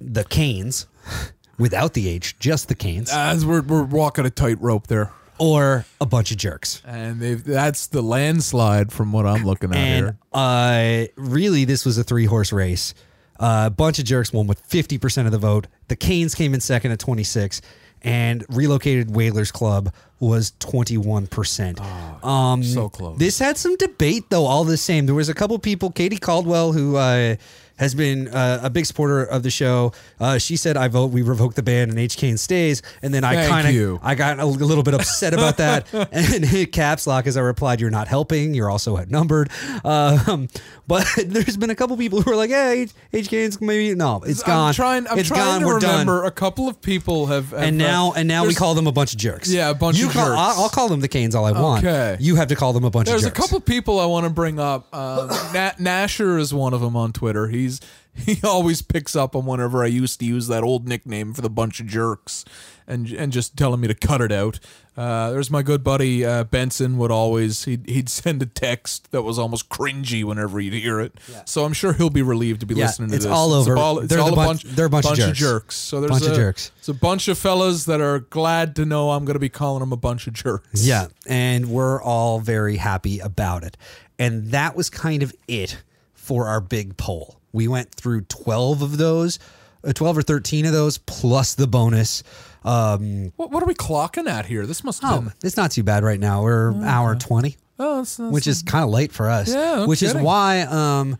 the Canes, without the H, just the Canes, As we're, we're walking a tightrope there. Or a bunch of jerks. And that's the landslide from what I'm looking at and here. uh, really, this was a three horse race. A bunch of jerks won with 50% of the vote. The Canes came in second at 26 and relocated Whalers Club was 21%. um, so close. This had some debate though all the same. There was a couple people, Katie Caldwell who uh, has been uh, a big supporter of the show. Uh, she said I vote we revoke the ban and H Canes stays and then I kind of I got a little bit upset about that and hit caps lock as I replied you're not helping, you're also outnumbered. Um, but there's been a couple people who are like, "Yeah, H, H Canes maybe no, it's gone. I'm trying. I'm it's trying gone. to We're done." A couple of people have, have and now uh, and now we call them a bunch of jerks. Yeah, a bunch you of call, jerks. I'll, I'll call them the Canes all I want. Okay. You have to call them a bunch There's of jerks. There's a couple people I want to bring up. Uh, Na- Nasher is one of them on Twitter. He's he always picks up on whenever I used to use that old nickname for the bunch of jerks, and and just telling me to cut it out. Uh, there's my good buddy uh, Benson. Would always he'd, he'd send a text that was almost cringy whenever he'd hear it. So I'm sure he'll be relieved to be Yeah, listening to it's this. all It's over. it's They're the all a bunch- bunch. they're a bunch of jerks. So there's Bunch a, of jerks. It's a bunch of fellas that are glad to know I'm going to be calling them a bunch of jerks. Yeah, and we're all very happy about it. And that was kind of it for our big poll. We went through 12 of those, uh, 12 or 13 of those, plus the bonus. Um, What, what are we clocking at here? This must oh, been. it's not too bad right now. We're hour 20. Oh, that's, that's which is kind of late for us. Yeah, no which is why um,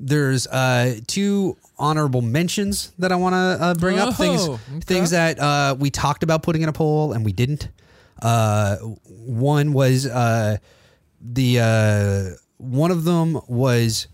there's uh, two honorable mentions that I want to uh, bring up. Things Oh, okay. things that uh, we talked about putting in a poll and we didn't. Uh, one was uh, the uh, one of them was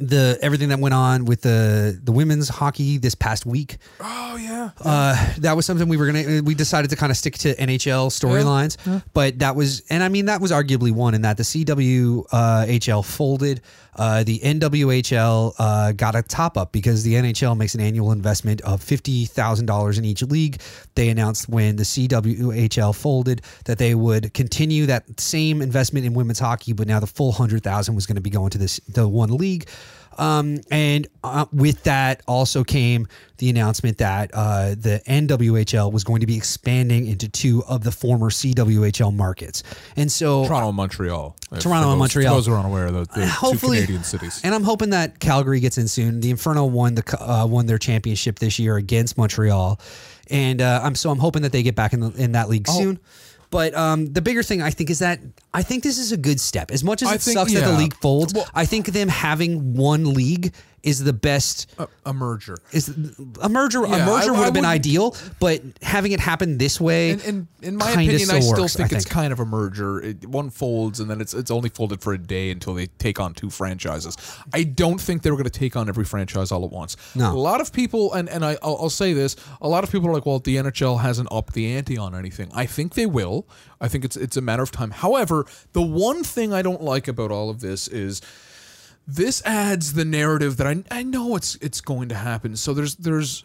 the everything that went on with the the women's hockey this past week. Oh yeah. Uh, that was something we were gonna. We decided to kind of stick to NHL storylines, but that was, and I mean, that was arguably one in that the CWHL folded. Uh, the NWHL uh, got a top up because the NHL makes an annual investment of fifty thousand dollars in each league. They announced when the CWHL folded that they would continue that same investment in women's hockey, but now the full hundred thousand was going to be going to this the one league. Um, and uh, with that also came the announcement that uh, the NWHL was going to be expanding into two of the former CWHL markets. And so Toronto and Montreal. Toronto and Montreal. Those are unaware, of the, the hopefully, two Canadian cities. And I'm hoping that Calgary gets in soon. The Inferno won the uh, won their championship this year against Montreal, and uh, I'm so I'm hoping that they get back in the, in that Oh. league soon. But um, the bigger thing I think is that I think this is a good step. As much as I it think- sucks that the league folds, Well- I think them having one league is the best. a, a merger. Is a merger? Yeah, a merger I- would I have been ideal, but having it happen this way, In, in, in my opinion, I still works, think, I it's kind of a merger. It, one folds, and then it's it's only folded for a day until they take on two franchises. I don't think they were going to take on every franchise all at once. No. a lot of people, and and I I'll, I'll say this: a lot of people are like, "Well, the NHL hasn't upped the ante on anything." I think they will. I think it's it's a matter of time. However, the one thing I don't like about all of this is this adds the narrative that I I know it's it's going to happen. So there's there's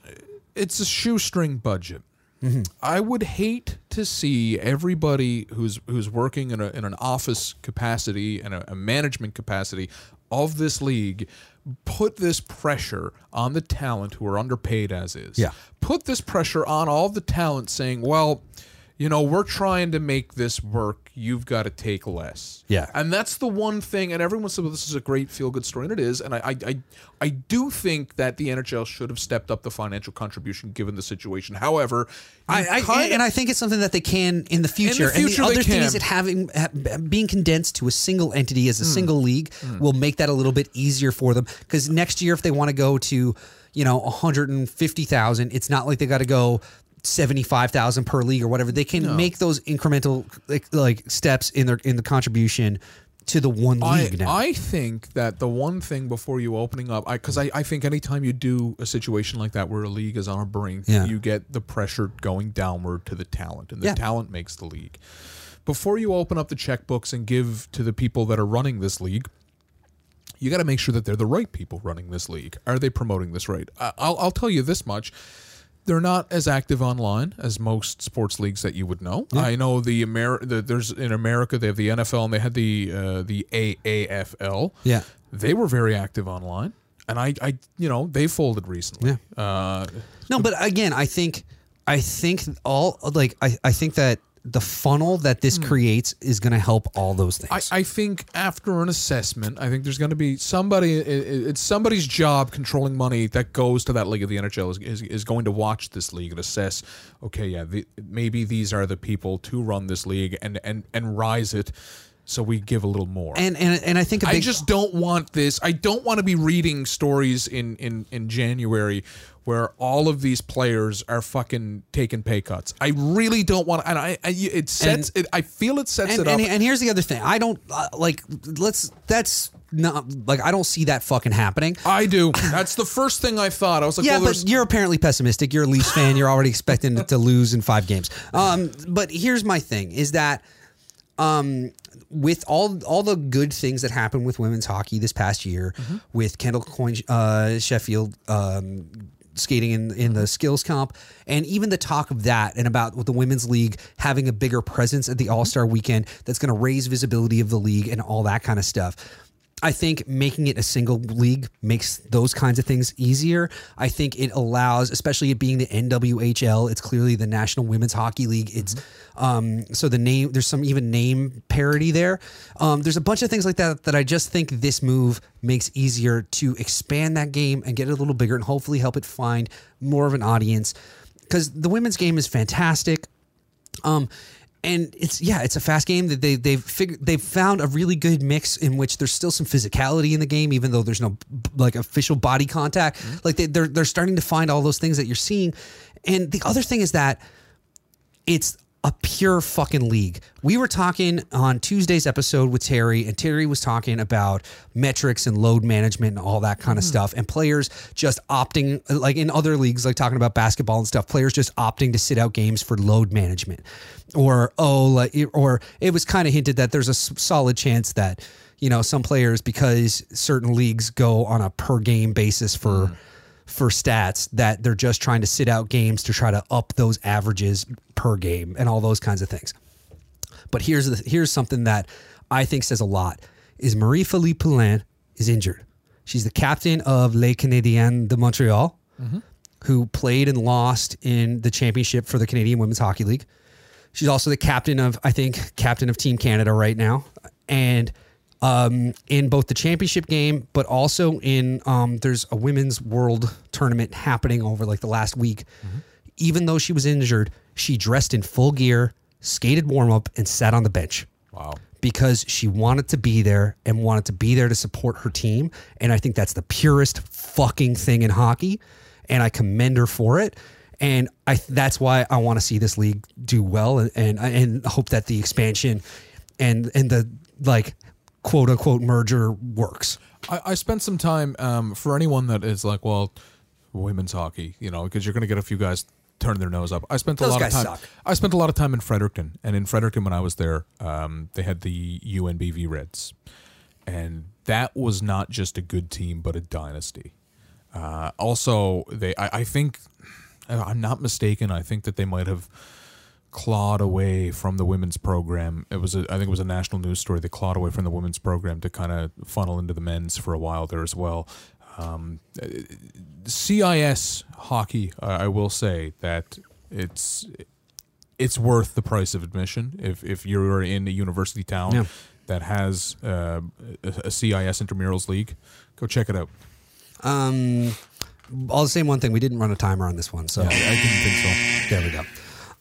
it's a shoestring budget. Mm-hmm. I would hate to see everybody who's who's working in a in an office capacity and a, a management capacity of this league put this pressure on the talent who are underpaid as is. Yeah. Put this pressure on all the talent saying, well, you know, we're trying to make this work. You've got to take less. Yeah. And that's the one thing, and everyone said, well, this is a great feel good story, and it is. And I, I, I, I do think that the NHL should have stepped up the financial contribution given the situation. However, I, I and I think it's something that they can in the future. future and the other thing is that having being condensed to a single entity as a hmm. single league hmm. will make that a little bit easier for them. Because next year, if they want to go to you know 150,000, it's not like they got to go. 75,000 per league or whatever they can make those incremental like, like steps in their in the contribution to the one I, league now I think that the one thing before you opening up, I because I, I, think anytime you do a situation like that where a league is on a brink, Yeah. you get the pressure going downward to the talent, and the Yeah. talent makes the league. Before you open up the checkbooks and give to the people that are running this league, you got to make sure that they're the right people running this league. Are they promoting this right? I'll, I'll tell you this much. They're not as active online as most sports leagues that you would know. I know the Amer- the, there's in America they have the NFL and they had the uh, the AAFL. Yeah. they were very active online, and I, I you know they folded recently. Yeah. Uh, No, but again, I think I think all like I, I think that the funnel that this creates is going to help all those Hmm. I, things. I think after an assessment, I think there's going to be somebody. i- i- It's somebody's job controlling money that goes to that league of the NHL is, is, is going to watch this league and assess. Okay, yeah, the, maybe these are the people to run this league and and and rise it. So we give a little more. and and and I think a I just don't want this. I don't want to be reading stories in in in January where all of these players are fucking taking pay cuts. I really don't want. To. And I, I it sets. it, I feel it sets and, it up. and, and here's the other thing. I don't uh, like let's that's not like I don't see that fucking happening. I do. That's the first thing I thought. I was like, Yeah, well, but you're apparently pessimistic. You're a Leafs fan. You're already expecting to lose in five games. Um, but here's my thing: is that um, with all all the good things that happened with women's hockey this past year, Mm-hmm. with Kendall Coyne, uh, Schofield. Um, skating in in the skills comp and even the talk of that and about the women's league having a bigger presence at the mm-hmm. all-star weekend that's going to raise visibility of the league and all that kind of stuff I think making it a single league makes those kinds of things easier. I think it allows, especially it being the NWHL, it's clearly the National Women's Hockey League. It's mm-hmm. Um, so the name there's some even name parody there. Um, there's a bunch of things like that that I just think this move makes easier to expand that game and get it a little bigger and hopefully help it find more of an audience because the women's game is fantastic. Um, and it's yeah, it's a fast game that they they've figured they've found a really good mix in which there's still some physicality in the game, even though there's no like official body contact. Like they, they're they're starting to find all those things that you're seeing. And the other thing is that it's a pure fucking league. We were talking on Tuesday's episode with Terry, and Terry was talking about metrics and load management and all that kind of hmm. stuff, and players just opting, like in other leagues, like talking about basketball and stuff, players just opting to sit out games for load management, or oh, like, or it was kind of hinted that there's a solid chance that you know some players because certain leagues go on a per game basis for hmm. For stats that they're just trying to sit out games to try to up those averages per game and all those kinds of things. But here's the here's something that I think says a lot is Marie-Philip Poulin is injured. She's the captain of Les Canadiens de Montreal, mm-hmm. who played and lost in the championship for the Canadian Women's Hockey League. She's also the captain of, I think, captain of Team Canada right now. And um, in both the championship game, but also in um, there's a women's world tournament happening over like the last week. Even though she was injured, she dressed in full gear, skated warm up, and sat on the bench wow. because she wanted to be there and wanted to be there to support her team. And I think that's the purest fucking thing in hockey. And I commend her for it. And I that's why I want to see this league do well and, and and hope that the expansion and and the like quote unquote merger works. I, I spent some time um, for anyone that is like, well, women's hockey, you know, because you're going to get a few guys turn their nose up. I spent a Those lot of time. suck. I spent a lot of time in Fredericton, and in Fredericton when I was there, um, they had the UNB V-Reds, and that was not just a good team, but a dynasty. Uh, also, they I, I think I'm not mistaken. I think that they might have clawed away from the women's program. It was a, I think it was a national news story. They clawed away from the women's program to kind of funnel into the men's for a while there as well. Um, CIS hockey, uh, I will say that it's it's worth the price of admission if if you're in a university town Yeah. that has uh, a, CIS intramurals league. Go check it out. Um, I'll say one thing: we didn't run a timer on this one, so I, I didn't think so. There we go.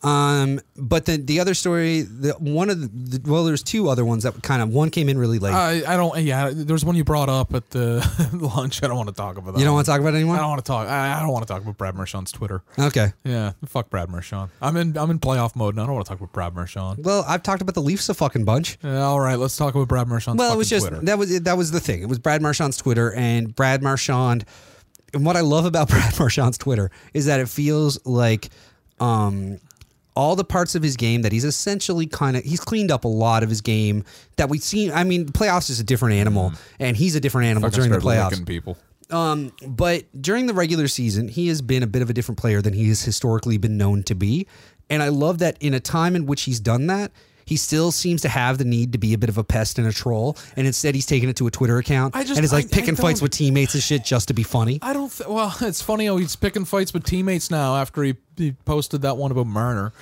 Um, but the the other story, the one of the, the well, there's two other ones that kind of one came in really late. I, I don't. Yeah, there's one you brought up at the lunch. I don't want to talk about that. you don't want to talk about it I don't want to talk. I, I don't want to talk about Brad Marchand's Twitter. Okay. Yeah, fuck Brad Marchand. I'm in. I'm in playoff mode, and I don't want to talk about Brad Marchand. Well, I've talked about the Leafs a fucking bunch. Yeah, all right, let's talk about Brad Marchand's. Well, it was just Twitter. that was that was the thing. It was Brad Marchand's Twitter and Brad Marchand. And what I love about Brad Marchand's Twitter is that it feels like um, all the parts of his game that he's essentially kind of he's cleaned up a lot of his game that we've seen. I mean, playoffs is a different animal, and he's a different animal Fucking during the playoffs. people. Um, but during the regular season, he has been a bit of a different player than he has historically been known to be. And I love that in a time in which he's done that, he still seems to have the need to be a bit of a pest and a troll. And instead, he's taken it to a Twitter account I just- and is like I- I picking fights with teammates and shit just to be funny. I don't. Th- well, it's funny how he's picking fights with teammates now after he, he posted that one about Marner.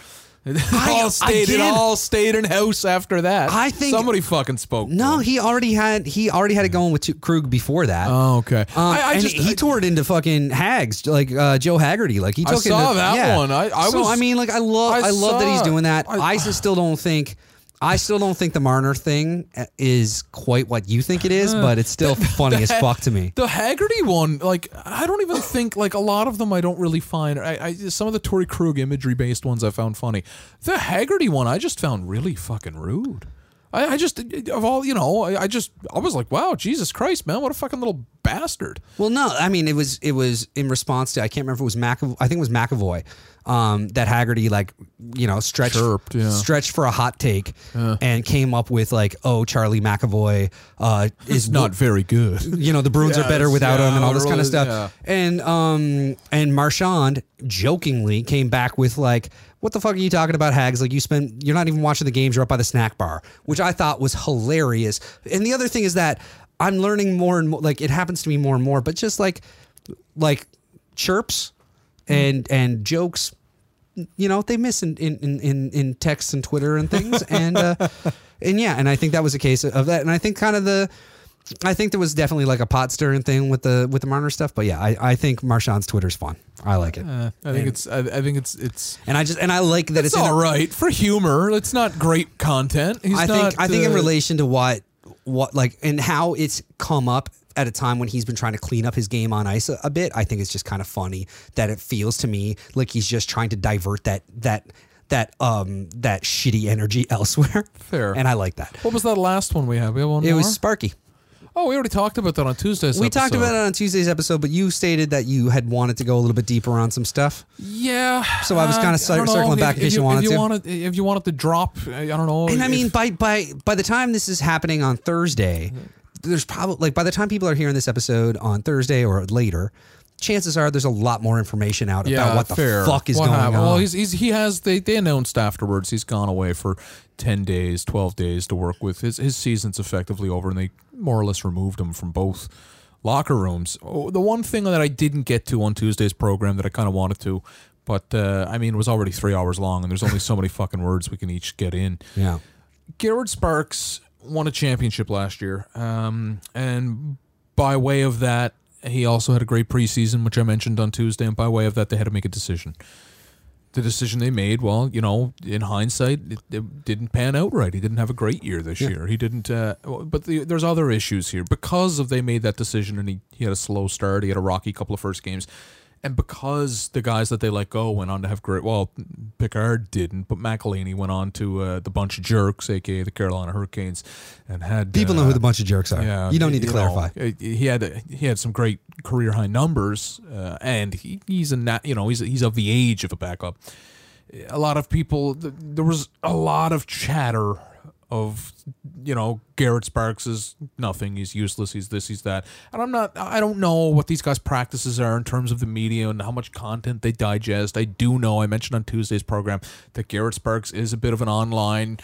It all stayed. It all stayed in house after that. I think- somebody fucking spoke. No, he already had he already had it going with Krug before that. Oh, okay. Um, I, I and just he I- tore it into fucking hags like uh, Joe Haggerty. Like he I took it saw into- that yeah. one. I- I so was- I mean, like I love I I, love that he's doing that. I- I, still don't think. I still don't think the Marner thing uh, is quite what you think it is, but it's still funny as fuck to me. The Haggerty one, like I don't even think like a lot of them I don't really find. I, I some of the Torey Krug imagery based ones I found funny. The Haggerty one I just found really fucking rude. I, I just of all you know, I, I just I was like, wow, Jesus Christ, man, what a fucking little bastard. Well, no, I mean it was it was in response to I can't remember if it was McAvoy. I think it was McAvoy um, that Haggerty like you know stretched Chirped, yeah. stretched for a hot take and came up with like oh Charlie McAvoy uh, is Not very good. you know the Bruins are better without yeah, him and all this kind of really, stuff. And um and Marchand jokingly came back with like, "What the fuck are you talking about, Hags? Like you spend, you're not even watching the games. You're up by the snack bar," which I thought was hilarious. And the other thing is that I'm learning more and more. Like it happens to me more and more, but just like like chirps and and jokes you know they miss in in in, in, texts and Twitter and things and uh, and yeah and I think that was a case of that and I think kind of the I think there was definitely like a pot stirring thing with the with the Marner stuff but yeah I, I think Marchand's Twitter's fun I like it Uh, I think it's I, I think it's it's and I just and I like that it's, it's, in a- all right for humor. It's not great content. He's I not, think I think in uh, relation to what what like and how it's come up at a time when he's been trying to clean up his game on ice a, a bit. I think it's just kind of funny that it feels to me like he's just trying to divert that that that um that shitty energy elsewhere. Fair. And I like that. What was that last one we had? We have one It more? was Sparky. Oh, we already talked about that on Tuesday's We talked about it on Tuesday's episode, but you stated that you had wanted to go a little bit deeper on some stuff. Yeah. So I was uh, I don't know. circling back in case you wanted if you to. Wanted, if you wanted to drop, I don't know. And I mean, by by by the time this is happening on Thursday, there's probably like by the time people are hearing this episode on Thursday or later, chances are there's a lot more information out yeah, about what the fair. fuck is What going happened? on. Well, he's, he's he has they they announced afterwards he's gone away for ten days, twelve days to work with his his season's effectively over, and they more or less removed him from both locker rooms. Oh, the one thing that I didn't get to on Tuesday's program that I kind of wanted to. But uh, I mean, it was already three hours long, and there's only so many fucking words we can each get in. yeah. Garrett Sparks won a championship last year, um, and by way of that, he also had a great preseason, which I mentioned on Tuesday. And by way of that, they had to make a decision. The decision they made, well, you know, in hindsight, it, it didn't pan out right. He didn't have a great year this year. He didn't. Uh, but the, there's other issues here because of they made that decision, and he, he had a slow start. He had a rocky couple of first games. And because the guys that they let go went on to have great, well, Pickard didn't, but McElhinney went on to uh, the bunch of jerks, aka the Carolina Hurricanes, and had People uh, know who the bunch of jerks are. yeah, you don't need to clarify. uh, he had he had some great career high numbers, uh, and he, he's a you know he's he's of the age of a backup. A lot of people, there was a lot of chatter of you know Garrett Sparks is nothing. He's useless. He's this. He's that. And I'm not. I don't know what these guys' practices are in terms of the media and how much content they digest. I do know. I mentioned on Tuesday's program that Garrett Sparks is a bit of an online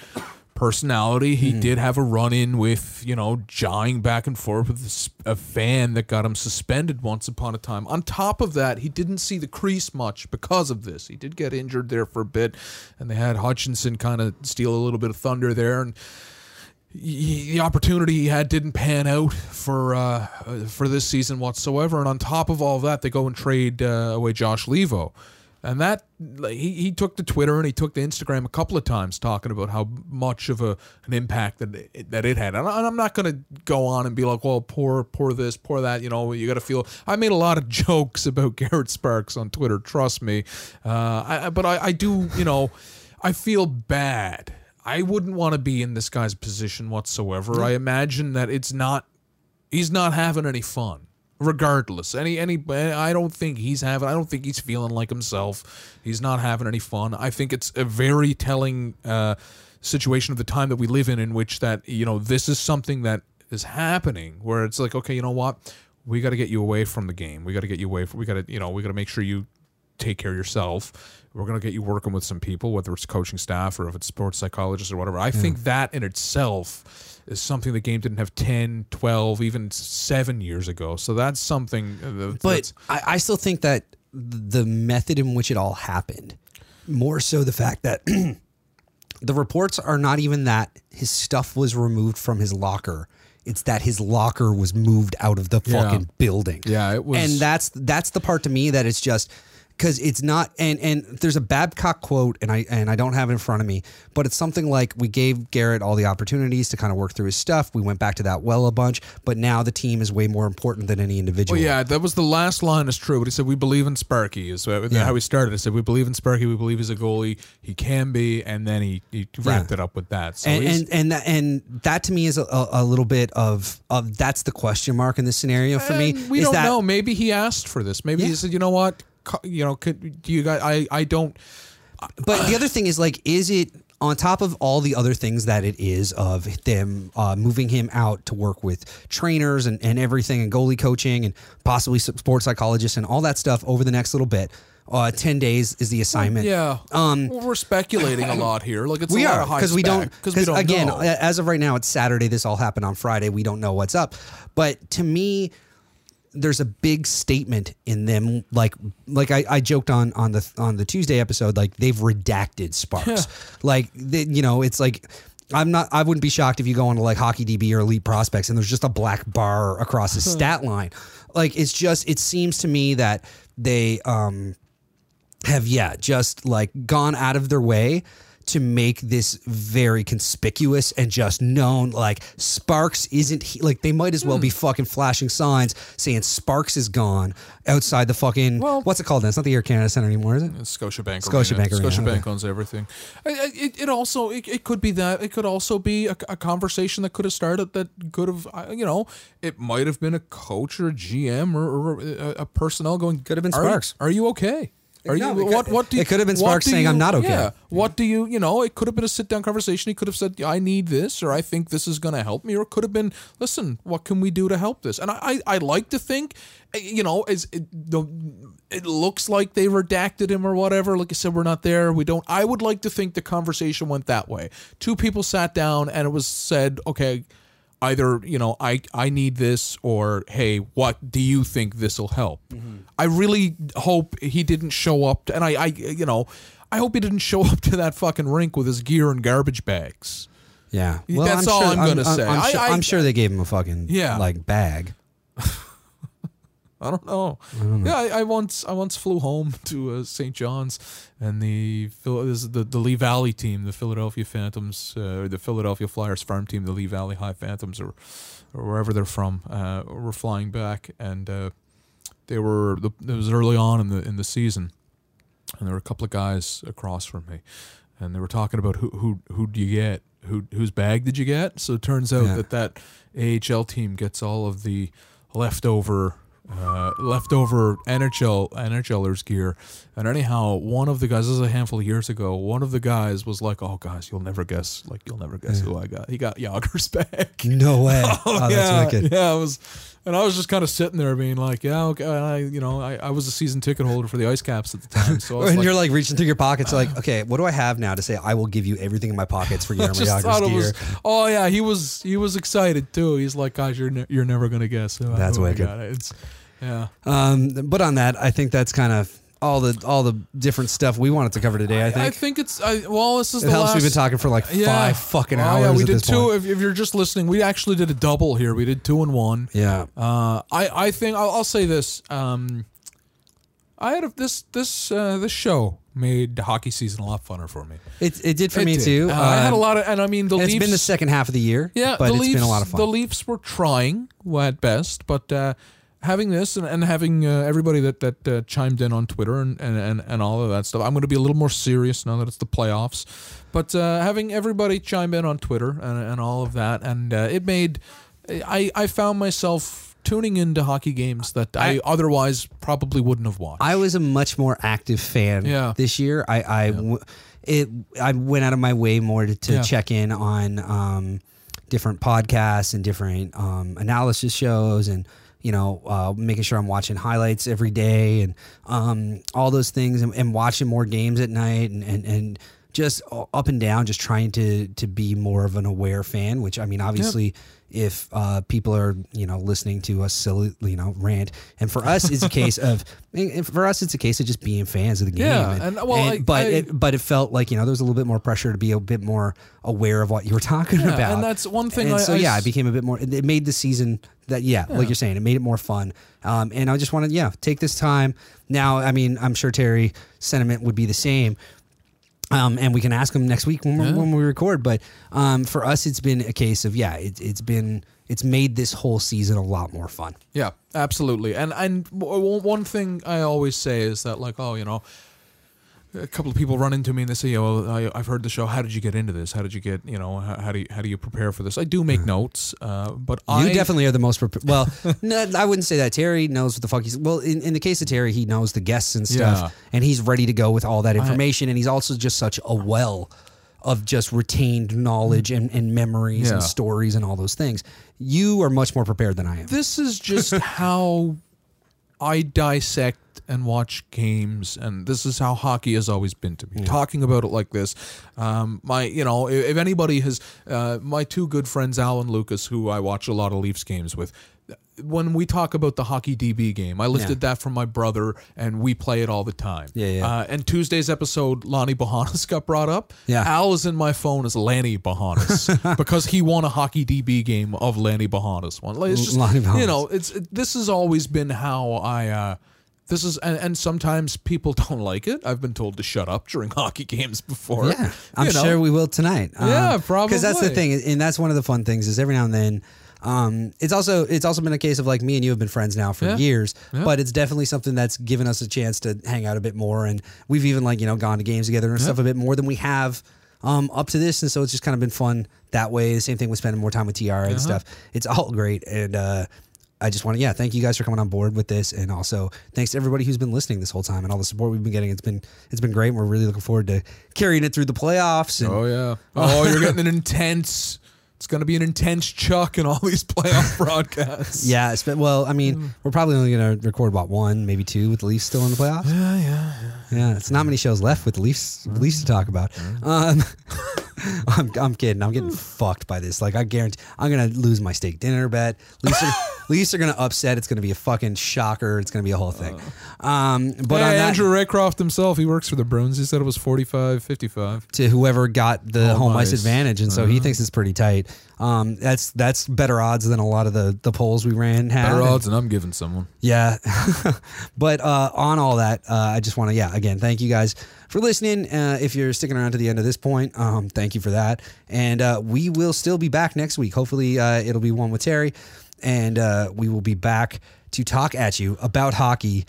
personality. He did have a run in with, you know, jawing back and forth with a fan that got him suspended once upon a time. On top of that, he didn't see the crease much because of this. He did get injured there for a bit, and they had Hutchinson kind of steal a little bit of thunder there. And he- the opportunity he had didn't pan out for uh, uh, for this season whatsoever. And on top of all that, they go and trade uh, away Josh Leivo. And that he, he took to Twitter and he took to Instagram a couple of times talking about how much of a an impact that it, that it had. And I- I'm not going to go on and be like, well, poor poor this, poor that. You know, you got to feel. I made a lot of jokes about Garrett Sparks on Twitter. Trust me. Uh, I- but I, I do. You know, I feel bad. I wouldn't want to be in this guy's position whatsoever. I imagine that it's not he's not having any fun regardless any any i don't think he's having i don't think he's feeling like himself. He's not having any fun. I think it's a very telling uh situation of the time that we live in in which that you know this is something that is happening where it's like okay you know what? We got to get you away from the game. We got to get you away from we got to you know we got to make sure you take care of yourself. We're going to get you working with some people, whether it's coaching staff or if it's sports psychologists or whatever. I think that in itself is something the game didn't have 10, 12, even seven years ago. So that's something. uh, But that's- I, I still think that the method in which it all happened more so the fact that the reports are not even that his stuff was removed from his locker. It's that his locker was moved out of the Yeah. fucking building. Yeah, it was- And that's that's the part to me that it's just because it's not and and there's a Babcock quote and I and I don't have it in front of me, but it's something like we gave Garrett all the opportunities to kind of work through his stuff. We went back to that well a bunch, but now the team is way more important than any individual. Well, yeah, that was the last line is true, but he said we believe in Sparky. Is Yeah. how he started. He said we believe in Sparky. We believe he's a goalie. He can be, and then he, he wrapped it up with that. So and and and that, and that to me is a, a, little bit of of that's the question mark in this scenario for me. We is don't that, know. Maybe he asked for this. Maybe Yeah. he said, you know what, you know, could do you guys? I I don't. But the other thing is like, is it on top of all the other things that it is of them uh, moving him out to work with trainers and, and everything and goalie coaching and possibly sports psychologists and all that stuff over the next little bit. Uh, Ten days is the assignment. Yeah. Um, well, we're speculating a lot here. Like it's we a are because we don't because again know. as of right now it's Saturday. This all happened on Friday. We don't know what's up, but to me, there's a big statement in them. Like like I, I joked on on the on the Tuesday episode. Like they've redacted Sparks. like they, you know it's like. I'm not. I wouldn't be shocked if you go into like Hockey DB or Elite Prospects and there's just a black bar across his stat line. Like it's just. It seems to me that they um have yeah just like gone out of their way to make this very conspicuous and just known like sparks isn't he, like they might as well be Hmm. fucking flashing signs saying sparks is gone outside the fucking Well- what's it called then it's not the air canada center anymore is it Scotiabank. Scotiabank Arena. Arena, Scotiabank okay. owns everything. I- I- It, it also it, it could be that it could also be a, a conversation that could have started that could have uh, you know it might have been a coach or a GM or, or a, a personnel going Could have been "Are Sparks." Are you okay? Are No, you it could- what? What do you, it could have been Sparks saying, you- "I'm not okay." Yeah. What do you? You know, it could have been a sit down conversation. He could have said, "I need this," or "I think this is going to help me," or it could have been, "Listen, what can we do to help this?" And I, I, I like to think, eh, you know, as it, the, it looks like they redacted him or whatever. Like I said, we're not there. We don't. I would like to think the conversation went that way. Two people sat down and it was said, "Okay." Either you know I I need this or hey what do you think this will help? Mm-hmm. I really hope he didn't show up to, and I I you know I hope he didn't show up to that fucking rink with his gear and garbage bags. yeah That's all I'm gonna say. I'm, I- sure, I- I'm sure they gave him a fucking Yeah. like bag I don't know. Yeah, I, I once I once flew home to uh, St. John's, and the Phil- this is the the Lehigh Valley team, the Philadelphia Phantoms, uh, the Philadelphia Flyers farm team, the Lee Valley High Phantoms, or or wherever they're from, uh, were flying back, and uh, they were the, it was early on in the in the season, and there were a couple of guys across from me, and they were talking about who who who do you get, who whose bag did you get? So it turns out Yeah. that that AHL team gets all of the leftover uh, leftover NHL NHLers gear. And anyhow, one of the guys, this is a handful of years ago, one of the guys was like, "Oh, guys, you'll never guess. Like, you'll never guess who I got. He got Jagr's back." no way oh, yeah, that's wicked yeah. I was, and I was just kind of sitting there, being like, "Yeah, okay." I, you know, I, I was a season ticket holder for the Ice Caps at the time, so I was and like, you're like reaching through your pockets, like, okay, what do I have now to say? I will give you everything in my pockets for just Jagr's gear. was. Oh yeah, he was he was excited too. He's like, "Guys, you're ne- you're never gonna guess." Who, That's wicked. got." It's yeah. Um, but on that, I think that's kind of all the all the different stuff we wanted to cover today. I think, I think it's I, well. This is it the helps. last. We've been talking for like five fucking Oh, hours. yeah, we did two. If, if you're just listening, we actually did a double here. We did two and one. Yeah, Uh, I I think I'll, I'll say this. Um, I had a, this this uh, this show made the hockey season a lot funner for me. it it did for It me did. too. Uh, I had a Um, lot of, and I mean the It's Leafs. been the second half of the year. Yeah, but the it's Leafs, been a lot of fun. The Leafs were trying at best, but uh, having this and, and having uh, everybody that that uh, chimed in on Twitter and, and, and, and all of that stuff, I'm going to be a little more serious now that it's the playoffs. But uh, having everybody chime in on Twitter and, and all of that, and uh, it made I I found myself tuning into hockey games that I, I- otherwise probably wouldn't have watched. I was a much more active fan Yeah. this year. I I w- it I went out of my way more to, to Yeah. check in on um, different podcasts and different um, analysis shows and you know uh, making sure I'm watching highlights every day and um, all those things and, and watching more games at night and and, and just up and down just trying to to be more of an aware fan which I mean obviously if uh, people are you know listening to us silly you know rant. And for us, it's a case of for us, it's a case of just being fans of the game. Yeah, and, well, I- but I- it but it felt like you know there was a little bit more pressure to be a bit more aware of what you were talking Yeah, about. and that's one thing And I- so yeah, I became a bit more. It made the season that yeah, like you're saying, it made it more fun. Um, and I just wanted yeah, take this time now. I mean, I'm sure Terry sentiment would be the same. Um, and we can ask him next week when, we when we record. But um, for us, it's been a case of yeah, it, it's been it's made this whole season a lot more fun. Yeah, absolutely. And and w- w- one thing I always say is that like, oh, you know, a couple of people run into me and they say, "Oh, I, I've heard the show. How did you get into this? How did you get, you know, how, how do you how do you prepare for this?" I do make notes, uh, but You I definitely are the most prepared. Well, no, I wouldn't say that. Terry knows what the fuck he's. Well, in, in the case of Terry, he knows the guests and stuff, Yeah. and he's ready to go with all that information. and he's also just such a well of just retained knowledge and, and memories and stories and all those things. You are much more prepared than I am. this is just how I dissect and watch games, and this is how hockey has always been to me. Talking about it like this, um, my you know, if, if anybody has, uh, my two good friends, alan Lucas, who I watch a lot of Leafs games with. When we talk about the hockey DB game, I lifted that from my brother, and we play it all the time. Yeah, yeah. Uh, and Tuesday's episode, Lonny Bohonos got brought up. Yeah. Al is in my phone as Lanny Bohonos because he won a hockey DB game of Lanny Bohonos one. Like, it's just, Lonny you know, it's it, this has always been how I. Uh, this is and, and sometimes people don't like it. I've been told to shut up during hockey games before. Yeah, I'm You know? sure we will tonight. Yeah, probably. Because that's the thing, and that's one of the fun things is every now and then. Um, it's also it's also been a case of like me and you have been friends now for Yeah. years, Yeah. but it's definitely something that's given us a chance to hang out a bit more, and we've even like you know gone to games together and stuff a bit more than we have um, up to this, and so it's just kind of been fun that way. The same thing with spending more time with TR Uh-huh. and stuff. It's all great, and uh, I just want to yeah, thank you guys for coming on board with this, and also thanks to everybody who's been listening this whole time and all the support we've been getting. It's been it's been great. and We're really looking forward to carrying it through the playoffs. And Oh yeah. Oh, you're getting an intense. It's going to be an intense chuck in all these playoff broadcasts. Yeah, it's been, well, I mean, mm. we're probably only going to record about one, maybe two with the Leafs still in the playoffs. Yeah, yeah. Yeah, it's not many shows left with the Leafs mm. Leafs to talk about. Mm. Um, I'm, I'm kidding. I'm getting fucked by this. Like I guarantee, I'm gonna lose my steak dinner bet. Leafs are, Leafs are gonna upset. It's gonna be a fucking shocker. It's gonna be a whole thing. Um, but on that, Andrew Raycroft himself, he works for the Bruins. He said it was 45, 55. to whoever got the home, Home ice ice. advantage, and so he thinks it's pretty tight. Um, that's that's better odds than a lot of the the polls we ran had. Better odds than I'm giving someone. Yeah. but uh, on all that, uh, I just want to, yeah, again, thank you guys for listening. Uh, if you're sticking around to the end of this point, um, thank you for that. And uh, we will still be back next week. Hopefully, uh, it'll be one with Terry. And uh, we will be back to talk at you about hockey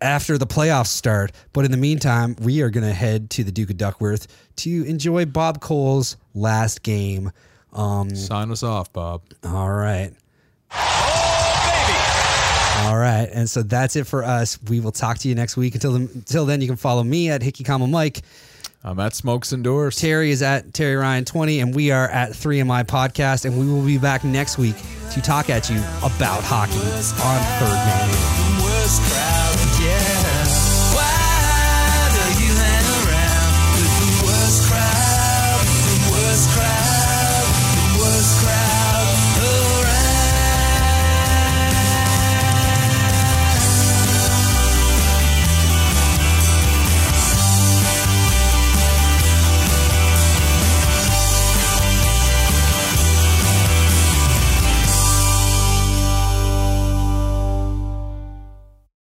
after the playoffs start. But in the meantime, we are going to head to the Duke of Duckworth to enjoy Bob Cole's last game. Um, Sign us off, Bob. all right. All right, and so that's it for us. We will talk to you next week. Until then, until then, you can follow me at Hickey Comma Mike. I'm at Smokes and Doors. Terry is at Terry Ryan twenty, and we are at Three MI Podcast, and we will be back next week to talk at you about hockey on Third Man.